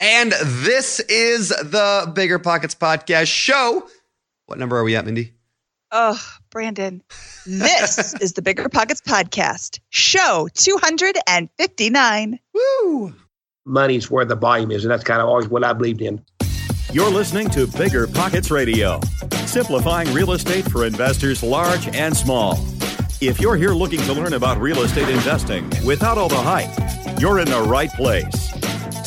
And this is the Bigger Pockets Podcast show. What number are we at, Mindy? Oh, Brandon. This is the Bigger Pockets Podcast, show 259. Woo! money's where the volume is, and that's kind of always what I believed in. You're listening to Bigger Pockets Radio, simplifying real estate for investors large and small. If you're here looking to learn about real estate investing without all the hype, you're in the right place.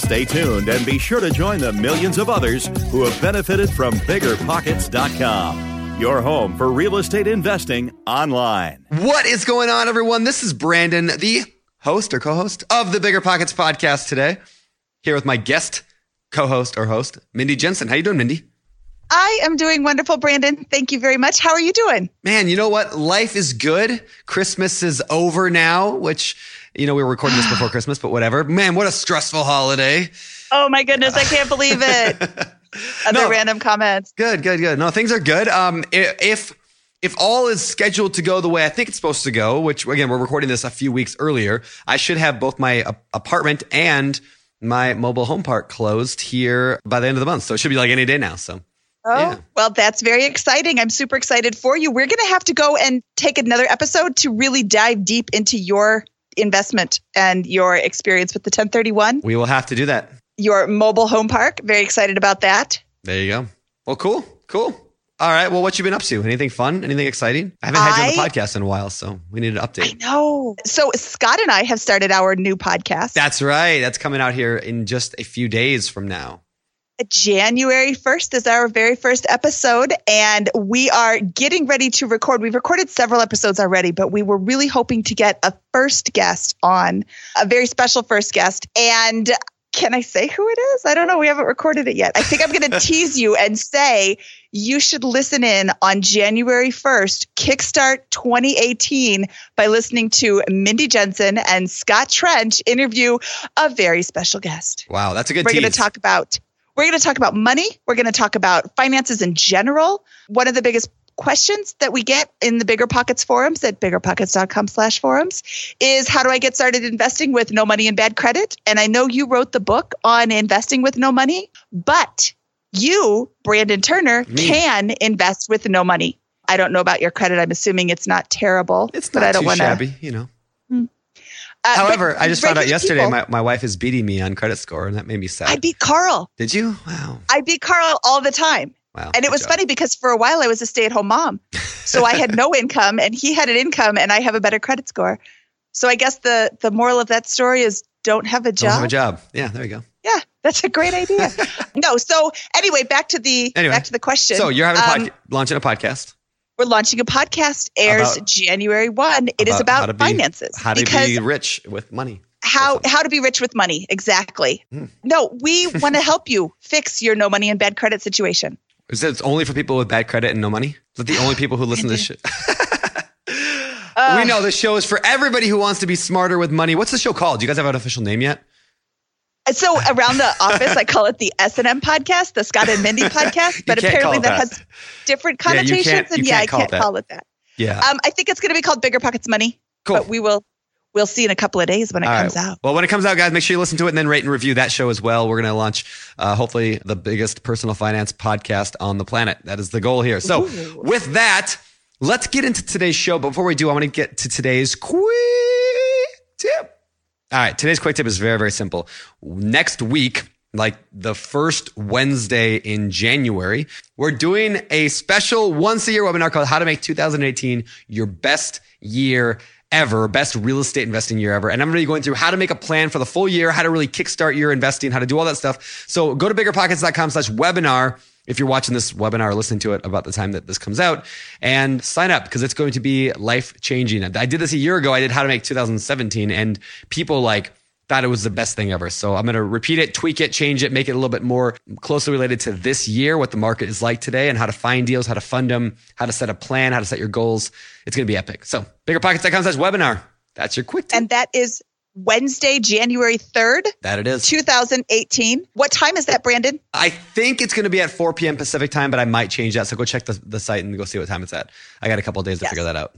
Stay tuned and be sure to join the millions of others who have benefited from biggerpockets.com, your home for real estate investing online. What is going on, everyone? This is Brandon, the host or co-host of the Bigger Pockets podcast today. Here with my guest, co-host or host, Mindy Jensen. How you doing, Mindy? I am doing wonderful, Brandon. Thank you very much. How are you doing? Man, you know what? Life is good. Christmas is over now, which you know we were recording this before Christmas, but whatever. Man, what a stressful holiday. Oh my goodness, I can't believe it. Other No. random comments. Good, good, good. No, things are good. Um, if if all is scheduled to go the way I think it's supposed to go, which again we're recording this a few weeks earlier, I should have both my apartment and my mobile home park closed here by the end of the month. So it should be like any day now. So Oh, Yeah. well, that's very exciting. I'm super excited for you. We're going to have to go and take another episode to really dive deep into your investment and your experience with the 1031, we will have to do that. your mobile home park. Very excited about that. There you go. Well, cool, cool. All right. Well, what you been up to? Anything fun? Anything exciting? I haven't had you on the podcast in a while, so we need an update. I know. So Scott and I have started our new podcast. That's right. That's coming out here in just a few days from now. January 1st is our very first episode, and we are getting ready to record. We've recorded several episodes already, but we were really hoping to get a first guest on, a very special first guest. And can I say who it is? I don't know. We haven't recorded it yet. I think I'm going to tease you and say you should listen in on January 1st, Kickstart 2018, by listening to Mindy Jensen and Scott Trench interview a very special guest Wow, that's a good we're going to talk about we're going to talk about money. We're going to talk about finances in general. One of the biggest questions that we get in the bigger pockets forums at biggerpockets.com slash forums is how do i get started investing with no money and bad credit? And i know you wrote the book on investing with no money but you brandon turner Me. can invest with no money. I don't know about your credit. I'm assuming it's not terrible It's but not i don't too want to shabby, you know. Uh, However, I just found out yesterday my my, my wife is beating me on credit score, and that made me sad. i beat carl Did you? Wow. I beat Carl all the time. Wow. And it was job. funny because for a while I was a stay at home mom. So I had no income and he had an income and I have a better credit score. So I guess the the moral of that story is don't have a job. Don't have a job. Yeah, there you go. Yeah, that's a great idea. no, so anyway, back to the Anyway, back to the question. So you're having a Um, launching a podcast. We're launching a podcast. Airs About- January one. It is how about to be- finances How to be rich with money. how how to be rich with money exactly. Hmm. No, we want to help you fix your no money and bad credit situation. Is it only for people with bad credit and no money? Is that the only people who listen to this shit? Uh, we know this show is for everybody who wants to be smarter with money. What's the show called? Do you guys have an official name yet? So around the office, I call it the S and M podcast, the Scott and Mindy podcast. But apparently that, that. has different Yeah, connotations, you and yeah, I can't call it that. Yeah. Um, I think it's going to be called Bigger Pockets Money, cool. but we will we'll see in a couple of days when it All comes right. out. Well, when it comes out, guys, make sure you listen to it and then rate and review that show as well. We're going to launch, uh, hopefully, the biggest personal finance podcast on the planet. That is the goal here. So, Ooh. with that, let's get into today's show. But before we do, I want to get to today's quick tip. All right, today's quick tip is very, very simple. Next week, like the first Wednesday in January, we're doing a special once a year webinar called How to Make 2018 Your Best Year Ever, best real estate investing year ever. And I'm going to be going through how to make a plan for the full year, how to really kickstart your investing, how to do all that stuff. So go to biggerpockets.com slash webinar if you're watching this webinar or listening to it about the time that this comes out and sign up because it's going to be life changing. I did this a year ago. I did how to make 2017 and people like thought it was the best thing ever. So I'm going to repeat it, tweak it, change it, make it a little bit more closely related to this year, what the market is like today and how to find deals, how to fund them, how to set a plan, how to set your goals. It's going to be epic. So biggerpockets.com slash webinar. That's your quick tip. And that is Wednesday, January 3rd, that it is. 2018. What time is that, Brandon? I think it's going to be at 4 p.m. Pacific time, but I might change that. So go check the, the site and go see what time it's at. I got a couple of days to Yes. figure that out.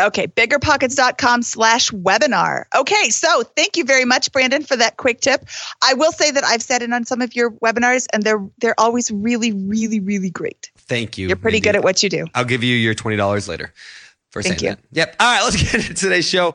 Okay, biggerpockets.com slash webinar. Okay, so thank you very much, Brandon, for that quick tip. I will say that I've sat in on some of your webinars and they're they're always really, really, really great. Thank you. You're pretty Mindy. good at what you do. I'll give you your twenty dollars later for Thank saying you. that. Yep. All right, let's get into today's show.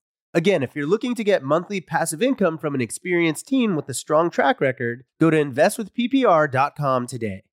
Again, if you're looking to get monthly passive income from an experienced team with a strong track record, go to investwithppr.com today.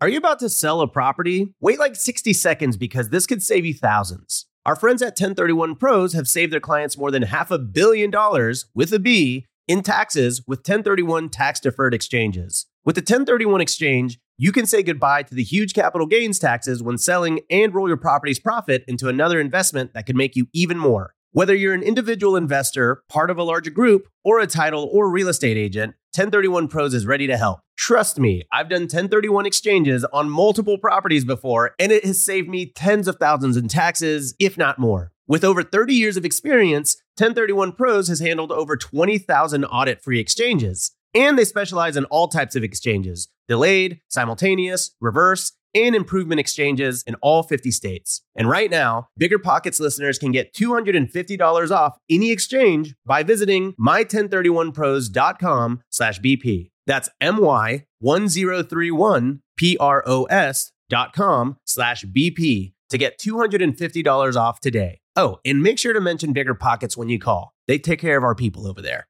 Are you about to sell a property? Wait like 60 seconds because this could save you thousands. Our friends at 1031 Pros have saved their clients more than half a billion dollars with a B in taxes with 1031 tax deferred exchanges. With the 1031 exchange, you can say goodbye to the huge capital gains taxes when selling and roll your property's profit into another investment that could make you even more. Whether you're an individual investor, part of a larger group, or a title or real estate agent, 1031 Pros is ready to help. Trust me, I've done 1031 exchanges on multiple properties before, and it has saved me tens of thousands in taxes, if not more. With over 30 years of experience, 1031 Pros has handled over 20,000 audit free exchanges. And they specialize in all types of exchanges delayed, simultaneous, reverse, and improvement exchanges in all 50 states. And right now, Bigger Pockets listeners can get $250 off any exchange by visiting my1031pros.com slash BP. That's my1031pros dot com slash BP oh to get $250 off today. Oh, and make sure to mention Bigger Pockets when you call. They take care of our people over there.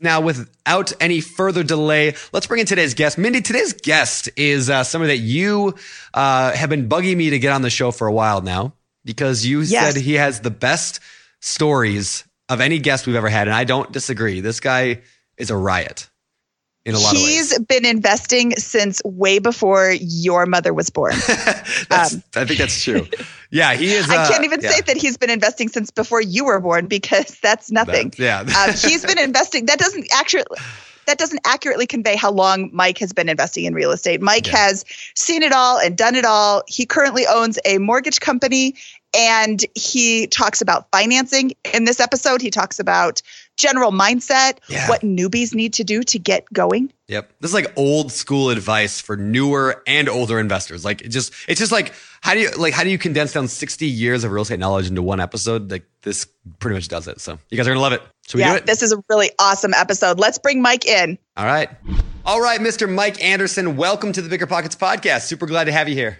Now, without any further delay, let's bring in today's guest. Mindy, today's guest is uh, somebody that you uh, have been bugging me to get on the show for a while now because you Yes. said he has the best stories of any guest we've ever had. And I don't disagree. This guy is a riot in a lot of ways. He's been investing since way before your mother was born. Um, I think that's true. Yeah, he is. I uh, can't even yeah. say that he's been investing since before you were born because that's nothing. That- yeah. um, he's been investing. That doesn't actually. That doesn't accurately convey how long Mike has been investing in real estate. Mike Yeah. has seen it all and done it all. He currently owns a mortgage company and he talks about financing in this episode. He talks about general mindset, Yeah. what newbies need to do to get going. Yep. This is like old school advice for newer and older investors. Like it just it's just like how do you like how do you condense down 60 years of real estate knowledge into one episode? Like this pretty much does it. So you guys are gonna love it. Should we yeah, do it? this is a really awesome episode. Let's bring Mike in. All right. All right, Mr. Mike Anderson, welcome to the Bigger Pockets podcast. Super glad to have you here.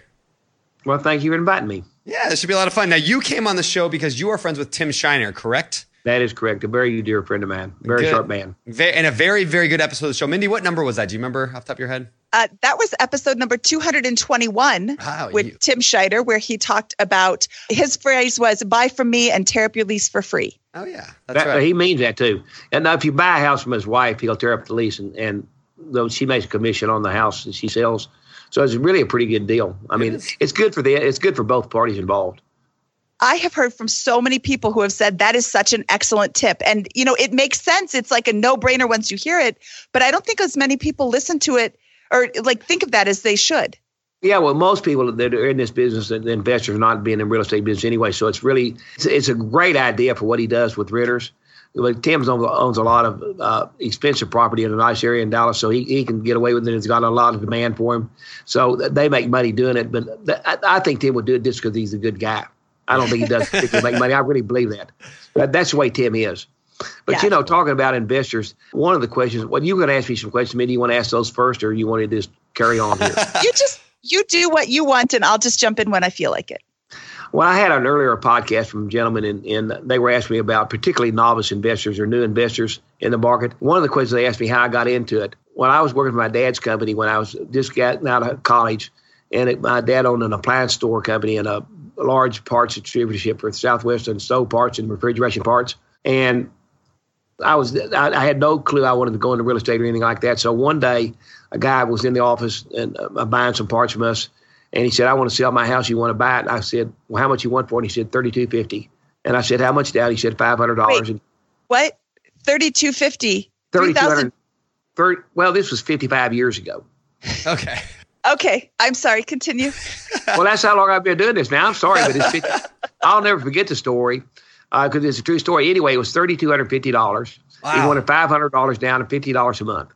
Well, thank you for inviting me. Yeah, this should be a lot of fun. Now you came on the show because you are friends with Tim Shiner, correct? That is correct. A very dear friend of mine. Very Good. sharp man. Ve- and a very, very good episode of the show. Mindy, what number was that? Do you remember off the top of your head? Uh, that was episode number 221 Wow, with you- Tim Scheider, where he talked about his phrase was buy from me and tear up your lease for free. Oh yeah, that's That- right. He means that too. And now if you buy a house from his wife, he'll tear up the lease and, and though she makes a commission on the house that she sells. So it's really a pretty good deal. I mean, is. it's good for the it's good for both parties involved. I have heard from so many people who have said that is such an excellent tip. And, you know, it makes sense. It's like a no brainer once you hear it. But I don't think as many people listen to it or like think of that as they should. Yeah, well, most people that are in this business, the investors, are not being in real estate business anyway. So it's really it's, it's a great idea for what he does with renters. But Tim's owns, a lot of uh, expensive property in a nice area in Dallas, so he, he can get away with it. He's got a lot of demand for him, so they make money doing it. But I, I think Tim would do it just because he's a good guy. I don't think he does particularly make money. I really believe that. But that's the way Tim is. But Yeah. you know, talking about investors, one of the questions. Well, you're going to ask me some questions. Maybe you want to ask those first, or you want to just carry on here? You just you do what you want, and I'll just jump in when I feel like it. Well, I had an earlier podcast from gentlemen, and, and they were asking me about particularly novice investors or new investors in the market. One of the questions they asked me how I got into it. When I was working for my dad's company when I was just getting out of college, and it, my dad owned an appliance store company and a large parts distributorship for Southwest and stove parts and refrigeration parts. And I was I, I had no clue I wanted to go into real estate or anything like that. So one day, a guy was in the office and uh, buying some parts from us, and he said, "I want to sell my house. You want to buy it?" And I said, "Well, how much you want for it?" And he said, thirty-two fifty. And I said, "How much down?" He said, five hundred dollars. And What? Thirty two fifty. Three thirty-two thousand. hundred. Thirty. Well, this was fifty-five years ago. Okay. Okay, I'm sorry. Continue. well, that's how long I've been doing this now. I'm sorry, but it's 50, I'll never forget the story uh, because it's a true story. Anyway, it was thirty two hundred fifty dollars. He wanted five hundred dollars down and fifty dollars a month.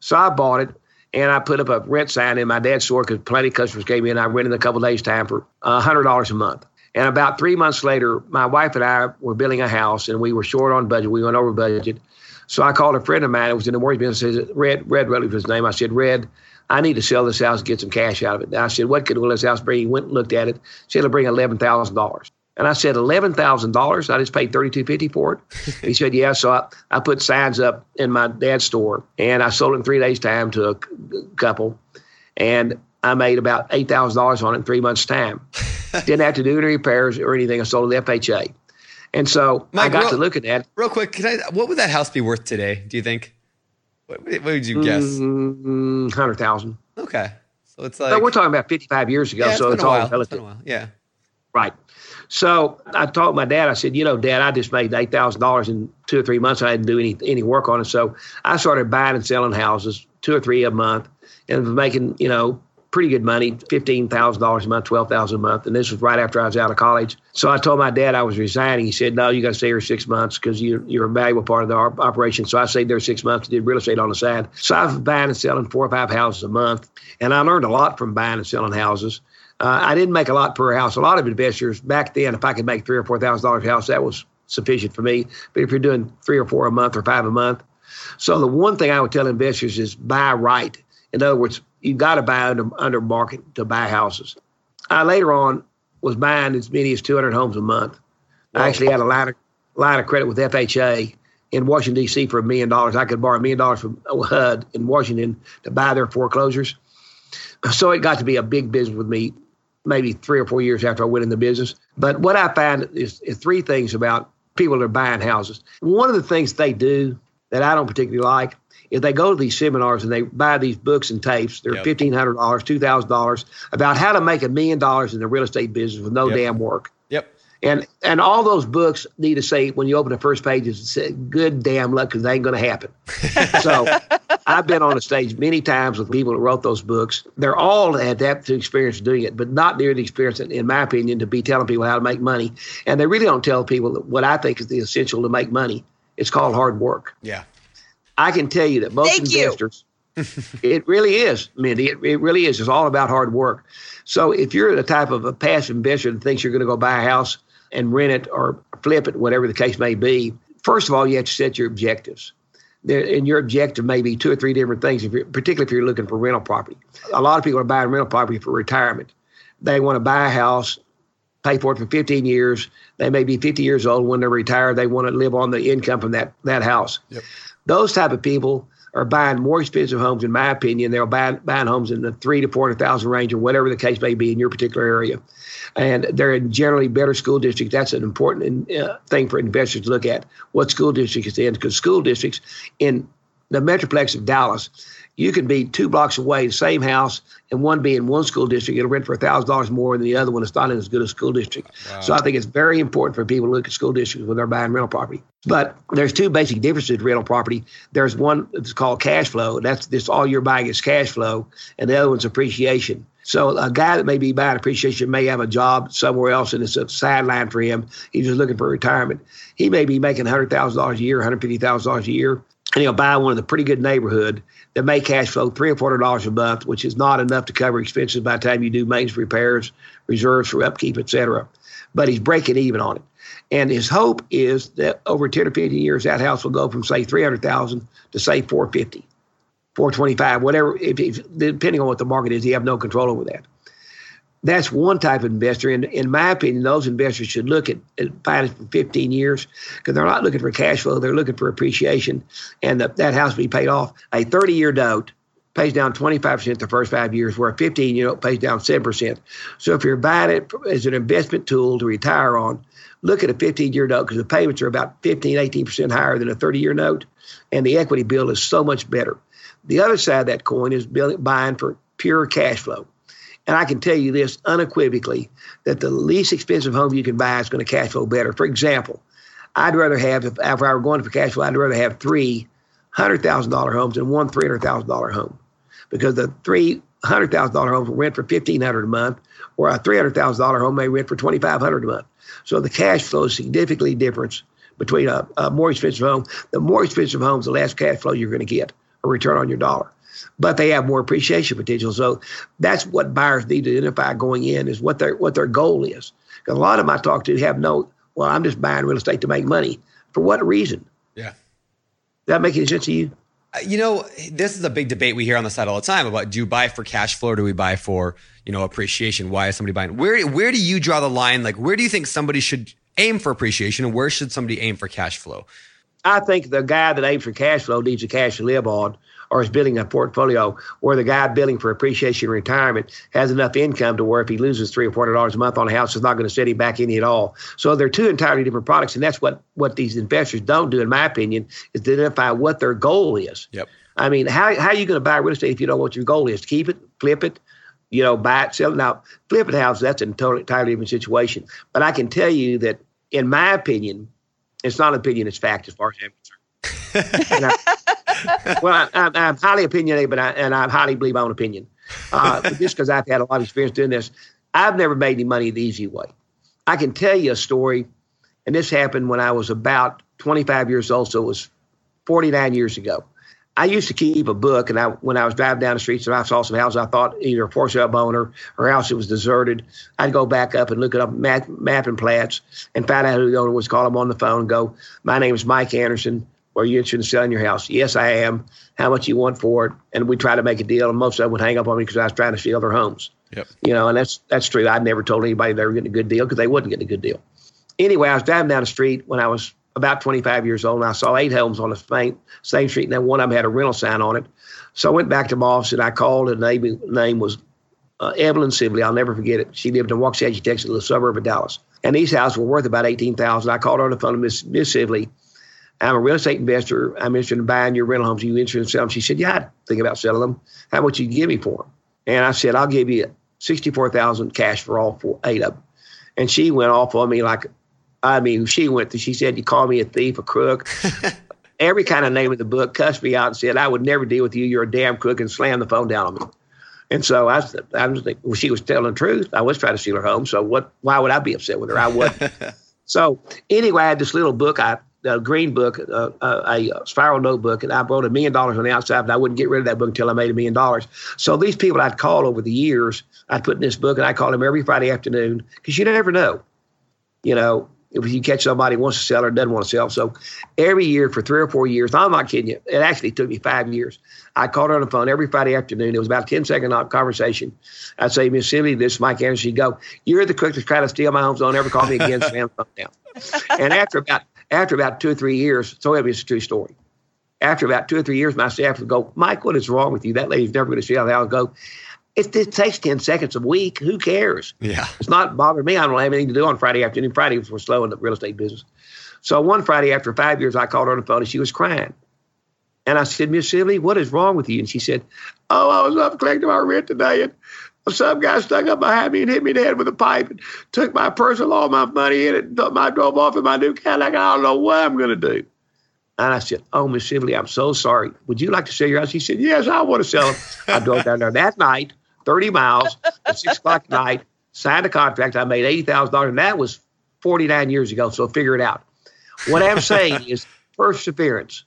So I bought it and I put up a rent sign in my dad's store because plenty of customers came in. I rented a couple days time for hundred dollars a month. And about three months later, my wife and I were building a house and we were short on budget. We went over budget. So I called a friend of mine who was in the mortgage business. Says Red, Red Rutledge was his name. I said, Red, I need to sell this house and get some cash out of it. And I said, What could will this house bring? He went and looked at it. Said it'll bring eleven thousand dollars. And I said, eleven thousand dollars. I just paid thirty two fifty for it. he said, Yeah. So I, I put signs up in my dad's store, and I sold it in three days' time to a couple, and I made about eight thousand dollars on it in three months' time. Didn't have to do any repairs or anything. I sold it to FHA, and so I got real- to look at that. Real quick, can I? What would that house be worth today? Do you think? What, what would you guess? Mm, hundred thousand. Okay, so it's like But we're talking about fifty-five years ago, yeah, so been it's all. It's relative. been a while. Yeah. Right. So I told my dad, I said, you know, Dad, I just made eight thousand dollars in two or three months. I didn't do any any work on it. So I started buying and selling houses, two or three a month, and making, you know, pretty good money, fifteen thousand dollars a month, twelve thousand a month. And this was right after I was out of college. So I told my dad I was resigning. He said, No, you got to stay here six months because you you're a valuable part of the operation. So I stayed there six months, did real estate on the side. So I was buying and selling four or five houses a month, and I learned a lot from buying and selling houses. Uh, I didn't make a lot per house. A lot of investors back then, if I could make three or four thousand dollars a house, that was sufficient for me. But if you're doing three or four a month or five a month, so the one thing I would tell investors is buy right. In other words, you got to buy under under market to buy houses. I later on was buying as many as 200 homes a month. I actually had a line of line of credit with FHA in Washington D.C. for a million dollars. I could borrow a million dollars from HUD in Washington to buy their foreclosures. So it got to be a big business with me maybe three or four years after I went in the business. But what I found is, is three things about people that are buying houses. One of the things they do that I don't particularly like is they go to these seminars and they buy these books and tapes. They're Yep. fifteen hundred dollars, two thousand dollars about how to make a million dollars in the real estate business with no Yep. damn work. Yep. And and all those books need to say when you open the first page, it say good damn luck because they ain't going to happen. so I've been on the stage many times with people who wrote those books. They're all that to experience doing it, but not near the experience, in my opinion, to be telling people how to make money. And they really don't tell people what I think is the essential to make money. It's called hard work. Yeah. I can tell you that most Thank investors, it really is, Mindy. It, it really is. It's all about hard work. So if you're the type of a passive investor that thinks you're going to go buy a house and rent it or flip it, whatever the case may be, first of all, you have to set your objectives. There, and your objective may be two or three different things, if you're, particularly if you're looking for rental property. A lot of people are buying rental property for retirement. They want to buy a house, pay for it for 15 years. They may be 50 years old when they're retired. They want to live on the income from that, that house. Those type of people are buying more expensive homes, in my opinion. They're buying, buying homes in the three to 400,000 range or whatever the case may be in your particular area. And they're in generally better school districts. That's an important uh, thing for investors to look at. What school district it's in? Because school districts in the metroplex of Dallas, you can be two blocks away, the same house, and one be in one school district, it'll rent for thousand dollars more than the other one. It's not in as good a school district. So I think it's very important for people to look at school districts when they're buying rental property. But there's two basic differences in rental property. There's one that's called cash flow. That's this all you're buying is cash flow, and the other one's appreciation. So a guy that may be buying appreciation may have a job somewhere else, and it's a sideline for him. He's just looking for retirement. He may be making hundred thousand dollars a year, hundred fifty thousand dollars a year, and he'll buy one in a pretty good neighborhood that may cash flow three or four hundred dollars a month, which is not enough to cover expenses by the time you do maintenance repairs, reserves for upkeep, et cetera. but he's breaking even on it. And his hope is that over 10 or 15 years, that house will go from say 300,000 to say 450, 425, whatever, if, if, depending on what the market is. He have no control over that. That's one type of investor. And in my opinion, those investors should look at, at finance for 15 years because they're not looking for cash flow. They're looking for appreciation and the, that house will be paid off. A 30 year note pays down 25% the first five years, where a 15 year note pays down 7%. So if you're buying it as an investment tool to retire on, look at a 15 year note because the payments are about 15, 18% higher than a 30 year note, and the equity bill is so much better. The other side of that coin is buying for pure cash flow. And I can tell you this unequivocally that the least expensive home you can buy is going to cash flow better. For example, I'd rather have, if, if I were going for cash flow, I'd rather have three $100,000 homes than one $300,000 home because the three hundred thousand dollar home will rent for fifteen hundred a month, or a three hundred thousand dollar home may rent for twenty five hundred a month. So the cash flow is significantly different between a, a, more expensive home. The more expensive homes, the less cash flow you're going to get, a return on your dollar. But they have more appreciation potential. So that's what buyers need to identify going in is what their what their goal is. Because a lot of them I talk to have no, well, I'm just buying real estate to make money. For what reason? Yeah. Does that make any sense to you? You know, this is a big debate we hear on the side all the time about do you buy for cash flow or do we buy for, you know, appreciation? Why is somebody buying? Where where do you draw the line? Like where do you think somebody should aim for appreciation and where should somebody aim for cash flow? I think the guy that aims for cash flow needs a cash to live on or is building a portfolio where the guy building for appreciation retirement has enough income to where if he loses three or four hundred dollars a month on a house, it's not going to set him back any at all. So they're two entirely different products, and that's what what these investors don't do, in my opinion, is to identify what their goal is. Yep. I mean, how how are you going to buy real estate if you don't know what your goal is? Keep it, flip it, you know, buy it, sell it. Now, flip it house, that's a totally, entirely different situation. But I can tell you that, in my opinion, it's not an opinion, it's fact as far as I'm concerned. I, well, I, am highly opinionated, but I, and I highly believe my own opinion. Uh, just because I've had a lot of experience doing this, I've never made any money the easy way. I can tell you a story, and this happened when I was about 25 years old, so it was 49 years ago. I used to keep a book, and I when I was driving down the streets and I saw some houses I thought either a for sale owner or house that was deserted, I'd go back up and look it up map, map and plats and find out who the owner was. Call them on the phone and go, "My name is Mike Anderson. Are you interested in selling your house? Yes, I am. How much you want for it? And we try to make a deal, and most of them would hang up on me because I was trying to steal their homes. Yep. You know, and that's that's true. I never told anybody they were getting a good deal because they wasn't getting a good deal. Anyway, I was driving down the street when I was about 25 years old, and I saw eight homes on the same, same street, and then one of them had a rental sign on it. So I went back to my office and I called, and the name, name was uh, Evelyn Sibley. I'll never forget it. She lived in Waxahachie, Texas, a little suburb of Dallas. And these houses were worth about 18000 I called her on the phone to Miss, Miss Sibley. I'm a real estate investor. I'm interested in buying your rental homes. Are you interested in selling them? She said, Yeah, I think about selling them. How much you give me for them? And I said, I'll give you 64000 cash for all four, eight of them. And she went off on me like I mean, she went to, she said, You call me a thief, a crook, every kind of name in the book, cussed me out and said, I would never deal with you. You're a damn crook, and slammed the phone down on me. And so I, I was thinking, well, she was telling the truth. I was trying to steal her home. So what? Why would I be upset with her? I wasn't. so anyway, I had this little book, I, a green book, uh, uh, a spiral notebook, and I wrote a million dollars on the outside, but I wouldn't get rid of that book until I made a million dollars. So these people I'd call over the years, I'd put in this book, and I call them every Friday afternoon because you never know. You know, if you catch somebody who wants to sell or doesn't want to sell. So every year for three or four years, I'm not kidding you. It actually took me five years. I called her on the phone every Friday afternoon. It was about a 10 second conversation. I'd say, Miss Sibley, this is Mike Anderson. She'd go, You're the quickest trying to steal my home Don't ever call me again. Phone down. And after about after about two or three years, so it was a true story. After about two or three years, my staff would go, Mike, what is wrong with you? That lady's never going to sell the house. Go, it, it, takes 10 seconds a week. Who cares? Yeah. It's not bothering me. I don't have anything to do on Friday afternoon. Fridays were slow in the real estate business. So one Friday after five years, I called her on the phone and she was crying. And I said, Miss Sibley, what is wrong with you? And she said, Oh, I was up collecting my rent today and some guy stuck up behind me and hit me in the head with a pipe and took my purse and all my money in it and my drove off in my new Cadillac. I don't know what I'm going to do. And I said, Oh, Miss Sibley, I'm so sorry. Would you like to sell your house? She said, Yes, I want to sell it. I drove down there that night 30 miles at six o'clock at night, signed a contract. I made $80,000, and that was 49 years ago. So figure it out. What I'm saying is perseverance,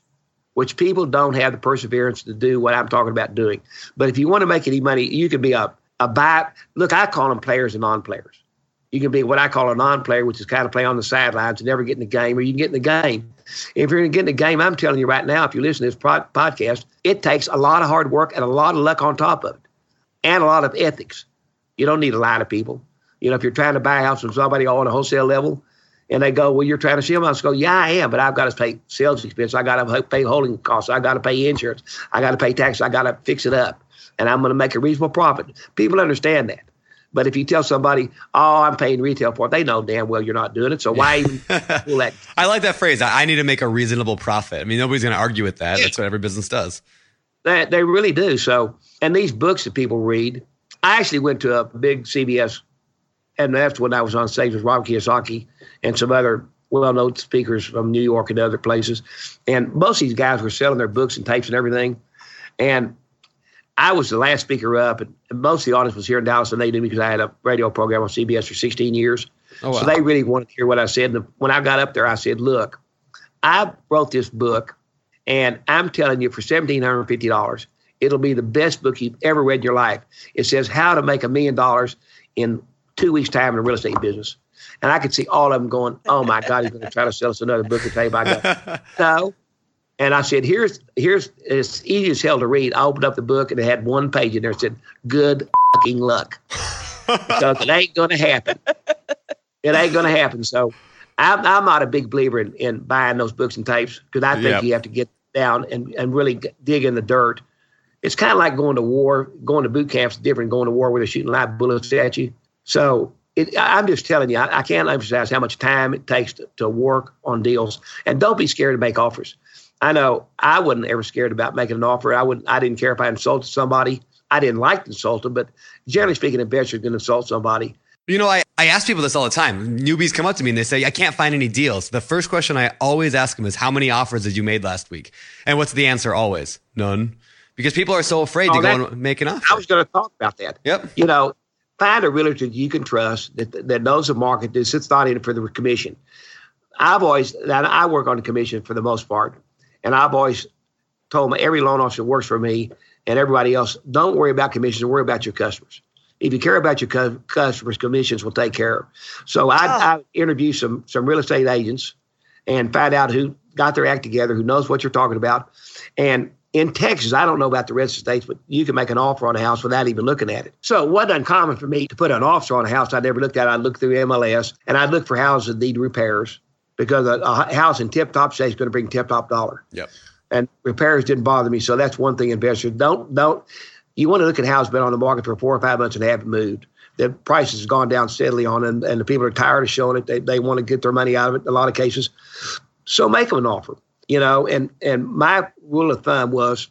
which people don't have the perseverance to do what I'm talking about doing. But if you want to make any money, you can be a, a. Look, I call them players and non players. You can be what I call a non-player, which is kind of play on the sidelines and never get in the game, or you can get in the game. If you're going to get in the game, I'm telling you right now, if you listen to this podcast, it takes a lot of hard work and a lot of luck on top of it, and a lot of ethics. You don't need a lot of people. You know, if you're trying to buy a house from somebody on a wholesale level, and they go, "Well, you're trying to sell I go, "Yeah, I am, but I've got to pay sales expense. I got to pay holding costs. I got to pay insurance. I got to pay taxes. I got to fix it up, and I'm going to make a reasonable profit." People understand that. But if you tell somebody, "Oh, I'm paying retail for it," they know damn well you're not doing it. So why even that? I like that phrase. I need to make a reasonable profit. I mean, nobody's going to argue with that. That's what every business does. They, they really do. So, and these books that people read, I actually went to a big CBS, and that's when I was on stage with Robert Kiyosaki and some other well-known speakers from New York and other places. And most of these guys were selling their books and tapes and everything. And I was the last speaker up, and most of the audience was here in Dallas, and they knew me because I had a radio program on CBS for 16 years. Oh, wow. So they really wanted to hear what I said. And when I got up there, I said, "Look, I wrote this book, and I'm telling you, for $1,750, it'll be the best book you've ever read in your life. It says how to make a million dollars in two weeks' time in the real estate business." And I could see all of them going, "Oh my God, he's going to try to sell us another book of tape." I go, "No." And I said, "Here's here's it's easy as hell to read." I opened up the book and it had one page in there. It said, "Good fucking luck," because it ain't going to happen. It ain't going to happen. So, I'm I'm not a big believer in, in buying those books and tapes because I think yep. you have to get down and and really dig in the dirt. It's kind of like going to war. Going to boot camps different. Going to war where they're shooting live bullets at you. So it, I'm just telling you, I, I, can't emphasize how much time it takes to, to, work on deals. And don't be scared to make offers. I know I wasn't ever scared about making an offer. I wouldn't. I didn't care if I insulted somebody. I didn't like to insult them, but generally speaking, investors can insult somebody. You know, I, I ask people this all the time. Newbies come up to me and they say, I can't find any deals. The first question I always ask them is, How many offers did you made last week? And what's the answer always? None. Because people are so afraid oh, to that, go and make an offer. I was going to talk about that. Yep. You know, find a realtor you can trust that, that knows the market, that sits not in for the commission. I've always, I work on the commission for the most part, and I've always told my, every loan officer works for me and everybody else, don't worry about commissions, worry about your customers. If you care about your cu- customers, commissions will take care of. So I, oh. I interview some some real estate agents and find out who got their act together, who knows what you're talking about, and in Texas, I don't know about the rest of the states, but you can make an offer on a house without even looking at it. So it wasn't uncommon for me to put an offer on a house I never looked at. I'd look through MLS and I'd look for houses that need repairs because a, a house in tip top shape is going to bring tip top dollar. Yep. And repairs didn't bother me. So that's one thing investors don't don't you want to look at houses been on the market for four or five months and haven't moved. The prices has gone down steadily on and, and the people are tired of showing it. They, they want to get their money out of it in a lot of cases. So make them an offer you know, and and my rule of thumb was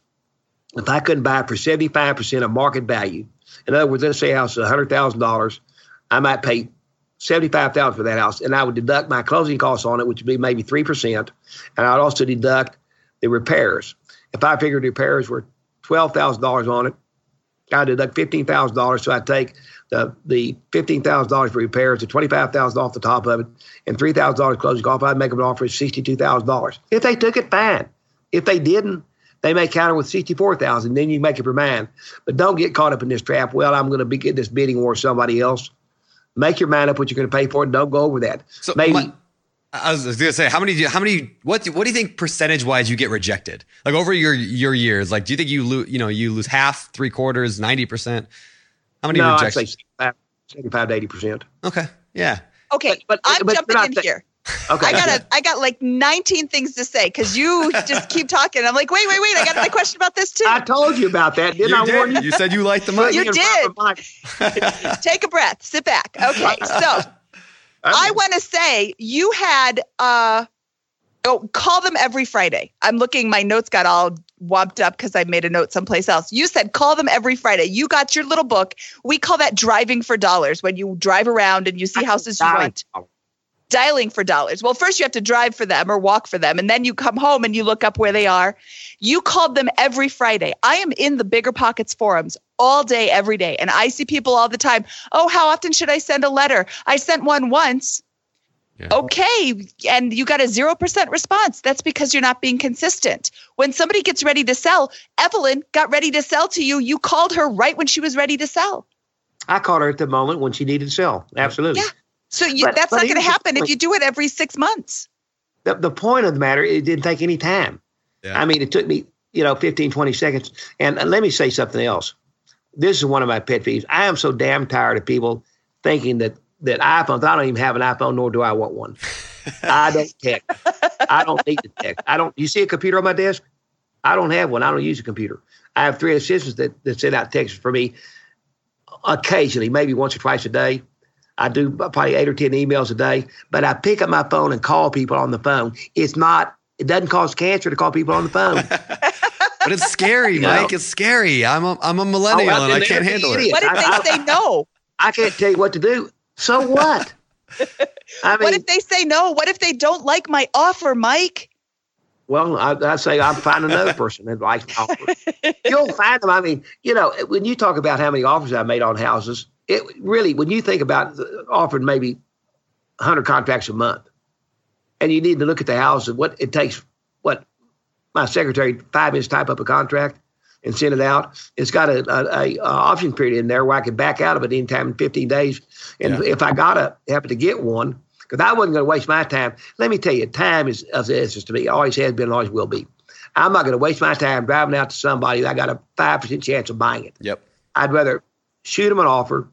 if I couldn't buy it for 75% of market value, in other words, let's say a house is $100,000, I might pay 75000 for that house, and I would deduct my closing costs on it, which would be maybe 3%, and I'd also deduct the repairs. If I figured repairs were $12,000 on it, I'd deduct $15,000, so I'd take the the fifteen thousand dollars for repairs, the twenty five thousand off the top of it, and three thousand dollars closing costs. I'd make them an offer of sixty two thousand dollars. If they took it, fine. If they didn't, they may counter with sixty four thousand. Then you make up your mind. But don't get caught up in this trap. Well, I'm going to be getting this bidding war with somebody else. Make your mind up what you're going to pay for it. Don't go over that. So maybe. My- I was going to say, how many, how many, what, what do you think percentage wise you get rejected? Like over your, your years, like, do you think you lose, you know, you lose half, three quarters, 90%? How many no, rejections? I'd say 75 to 80%. Okay. Yeah. Okay. But, but I'm but jumping in th- here. Okay. I got a, I got like 19 things to say because you just keep talking. I'm like, wait, wait, wait. I got a question about this too. I told you about that. Didn't you I did. warn you? You said you liked the money. You did. Take a breath. Sit back. Okay. So I want to say you had uh oh call them every Friday. I'm looking. My notes got all womped up because I made a note someplace else. You said call them every Friday. You got your little book. We call that driving for dollars when you drive around and you see houses you want. Dialing for dollars. Well, first you have to drive for them or walk for them, and then you come home and you look up where they are. You called them every Friday. I am in the Bigger Pockets forums all day, every day, and I see people all the time. Oh, how often should I send a letter? I sent one once. Yeah. Okay. And you got a 0% response. That's because you're not being consistent. When somebody gets ready to sell, Evelyn got ready to sell to you. You called her right when she was ready to sell. I called her at the moment when she needed to sell. Absolutely. Yeah. So you, But- that's but not going to happen if you do it every six months. The, the point of the matter, it didn't take any time. Yeah. I mean, it took me, you know, 15, 20 seconds. And, and let me say something else. This is one of my pet peeves. I am so damn tired of people thinking that that iPhones, I don't even have an iPhone, nor do I want one. I don't tech. I don't need to tech. I don't, you see a computer on my desk? I don't have one. I don't use a computer. I have three assistants that, that send out texts for me occasionally, maybe once or twice a day. I do probably eight or 10 emails a day, but I pick up my phone and call people on the phone. It's not, it doesn't cause cancer to call people on the phone. But it's scary, You know? Mike. It's scary. I'm a, I'm a millennial Oh, and I can't they're handle it. What if I- they say no? I can't tell you what to do. So what? I mean, What if they say no? What if they don't like my offer, Mike? well, I, I say I'm find another person that likes my offer. You'll find them. I mean, you know, when you talk about how many offers I made on houses, it really, when you think about offering maybe 100 contracts a month, and you need to look at the house and what it takes, what my secretary five minutes to type up a contract and send it out. It's got a, a, a, a option period in there where I can back out of it anytime in 15 days. And Yeah. if I gotta happen to get one, because I wasn't going to waste my time. Let me tell you, time is of the essence to me. Always has been, always will be. I'm not going to waste my time driving out to somebody that I got a five percent chance of buying it. Yep. I'd rather shoot them an offer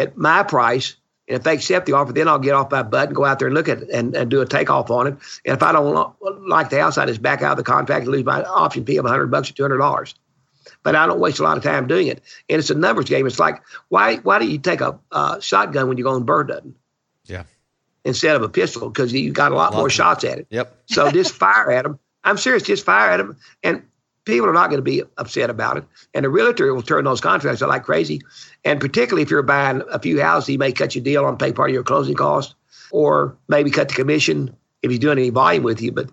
at my price. And if they accept the offer, then I'll get off my butt and go out there and look at it and, and do a takeoff on it. And if I don't like the house, I just back out of the contract and lose my option fee of 100 bucks or 200 dollars. But I don't waste a lot of time doing it. And it's a numbers game. It's like why why do you take a uh, shotgun when you're going bird hunting Yeah. instead of a pistol? Because you got a lot Lot more more. shots at it. Yep. So just fire at them. I'm serious, just fire at them. And people are not going to be upset about it. And the realtor will turn those contracts out like crazy. And particularly if you're buying a few houses, he may cut you a deal on pay part of your closing cost or maybe cut the commission if he's doing any volume with you. But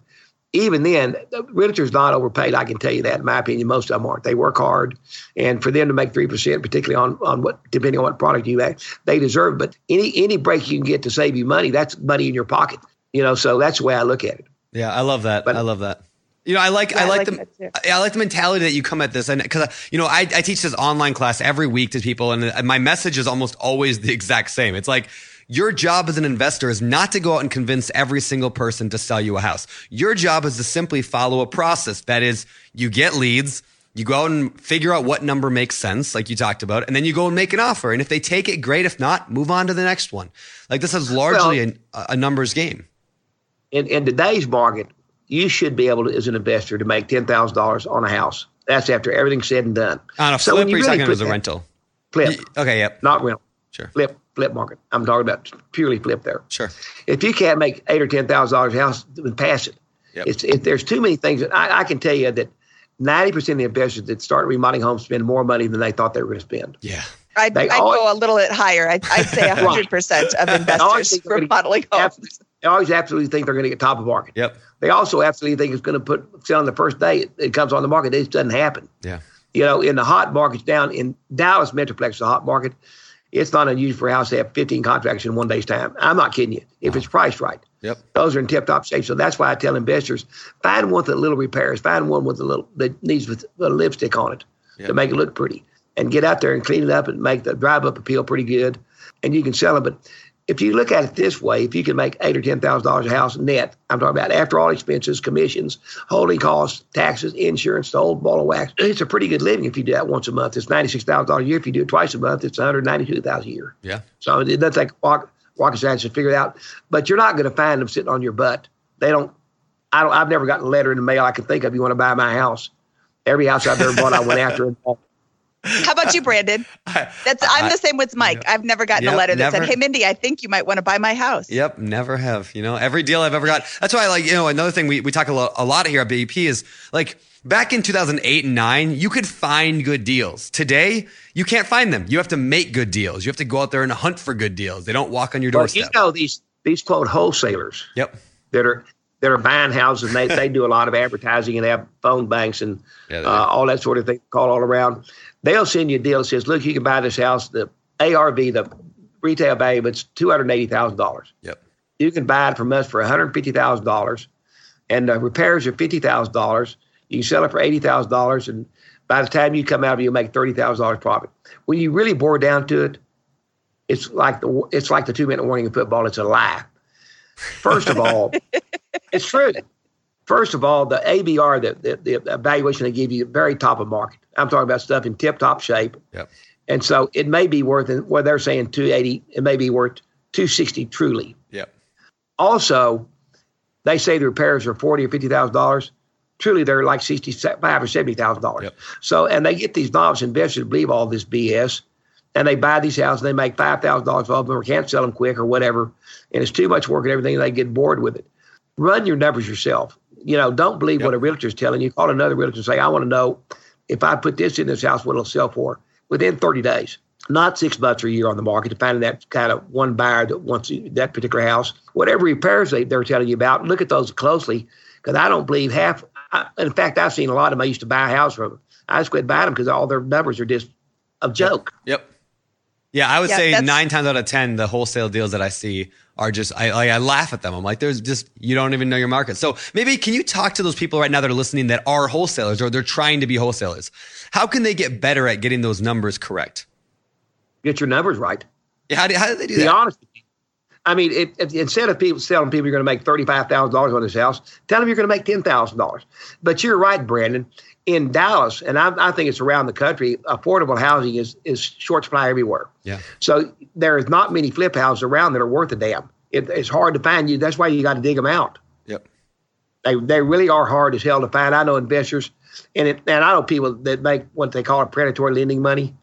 even then, the realtor's not overpaid. I can tell you that. In my opinion, most of them aren't. They work hard, and for them to make three percent, particularly on on what depending on what product you have, they deserve. it. But any any break you can get to save you money, that's money in your pocket. You know, so that's the way I look at it. Yeah, I love that. But- I love that. You know, I like Yeah, I I like, like the. I like the mentality that you come at this, and because you know I, I teach this online class every week to people, and my message is almost always the exact same. It's like your job as an investor is not to go out and convince every single person to sell you a house. Your job is to simply follow a process. That is, you get leads. You go out and figure out what number makes sense, like you talked about, and then you go and make an offer. And if they take it, great. If not, move on to the next one. Like this is largely Well- a, a numbers game. in, in today's market, you should be able to, as an investor, to make ten thousand dollars on a house. That's after everything's said and done. On a flip, when or you you're really talking as a rental. Flip, Okay, yep, not rental. sure, Flip, flip market. I'm talking about purely flip there. sure. If you can't make eight or ten thousand dollars a house, then pass it. Yep. It's it, there's too many things. That I, I can tell you that ninety percent of the investors that start remodeling homes spend more money than they thought they were going to spend. Yeah. I'd, I'd always- go a little bit higher. I'd, I'd say 100% of investors think they're remodeling homes. They always absolutely think they're going to get top of market. Yep. They also absolutely think it's going to put sell on the first day it, it comes on the market. It just doesn't happen. Yeah. You know, in the hot markets down in Dallas Metroplex, a hot market. It's not unusual for a house to have 15 contracts in one day's time. I'm not kidding you. If it's priced right, Yep. those are in tip-top shape. So that's why I tell investors: find one with a little repairs, find one with a little that needs with a lipstick on it Yep. to make it look pretty, and get out there and clean it up and make the drive-up appeal pretty good, and you can sell it. But if you look at it this way, if you can make eight or ten thousand dollars a house net, I'm talking about after all expenses, commissions, holding costs, taxes, insurance, the old ball of wax, it's a pretty good living if you do that once a month. It's ninety six thousand dollars a year. If you do it twice a month, it's one hundred ninety two thousand a year. Yeah. So it doesn't take rock, rocket science to figure it out. But you're not going to find them sitting on your butt. They don't. I don't. I've never gotten a letter in the mail I can think of. You want to buy my house? Every house I've ever bought, I went after. And bought. How about you, Brandon? That's I'm I- the same with Mike. I've never gotten Yep, a letter that never. said, "Hey, Mindy, I think you might want to buy my house." Yep, never have. You know, every deal I've ever got. That's why, like, you know, another thing we, we talk a lot, a lot here at BEP is like back in 2008 and 9, you could find good deals. Today, you can't find them. You have to make good deals. You have to go out there and hunt for good deals. They don't walk on your But you know these these quote wholesalers Yep. that are that are buying houses. And they they do a lot of advertising and they have phone banks and Yeah, uh, all that sort of thing. Call all around. They'll send you a deal that says, "Look, you can buy this house. The ARV, the retail value, it's two hundred eighty thousand dollars." Yep. you can buy it from us for $150,000 and the repairs are $50,000. You can sell it for $80,000 and by the time you come out, of it, you'll make $30,000 profit. When you really bore down to it, it's like the it's like the two minute warning in football. It's a lie. First of all, it's true. First of all, the ABR, the, the, the evaluation they give you, very top of market. I'm talking about stuff in tip top shape. Yep. And so it may be worth, well, they're saying 280, it may be worth 260 truly. Yep. Also, they say the repairs are forty or fifty thousand dollars. Truly, they're like sixty-five or seventy thousand dollars. Yep. So, and they get these novice investors to believe all this BS, and they buy these houses. and They make five thousand dollars off them, or can't sell them quick, or whatever. And it's too much work and everything. And they get bored with it. Run your numbers yourself. You know, don't believe Yep. what a realtor is telling you. Call another realtor and say, "I want to know if I put this in this house, what it'll sell for within thirty days." Not six months or a year on the market to find that kind of one buyer that wants that particular house. Whatever repairs they, they're telling you about, look at those closely because I don't believe half. I, in fact, I've seen a lot of them. I used to buy a house from them. I just quit buying them because all their numbers are just a joke. Yep. Yeah, I would Yeah, say nine times out of ten, the wholesale deals that I see are just I like I laugh at them. I'm like, there's just you don't even know your market. So maybe can you talk to those people right now that are listening that are wholesalers or they're trying to be wholesalers? How can they get better at getting those numbers correct? Get your numbers right. Yeah, how do, how do they do Be that? honest. with. I mean, instead of people telling people you're going to make thirty-five thousand dollars on this house, tell them you're going to make ten thousand dollars. But you're right, Brandon. In Dallas, and I, I think it's around the country, affordable housing is is short supply everywhere. Yeah. So there is not many flip houses around that are worth a damn. It, it's hard to find you. That's why you got to dig them out. Yep. They they really are hard as hell to find. I know investors, and it, and I know people that make what they call a predatory lending money.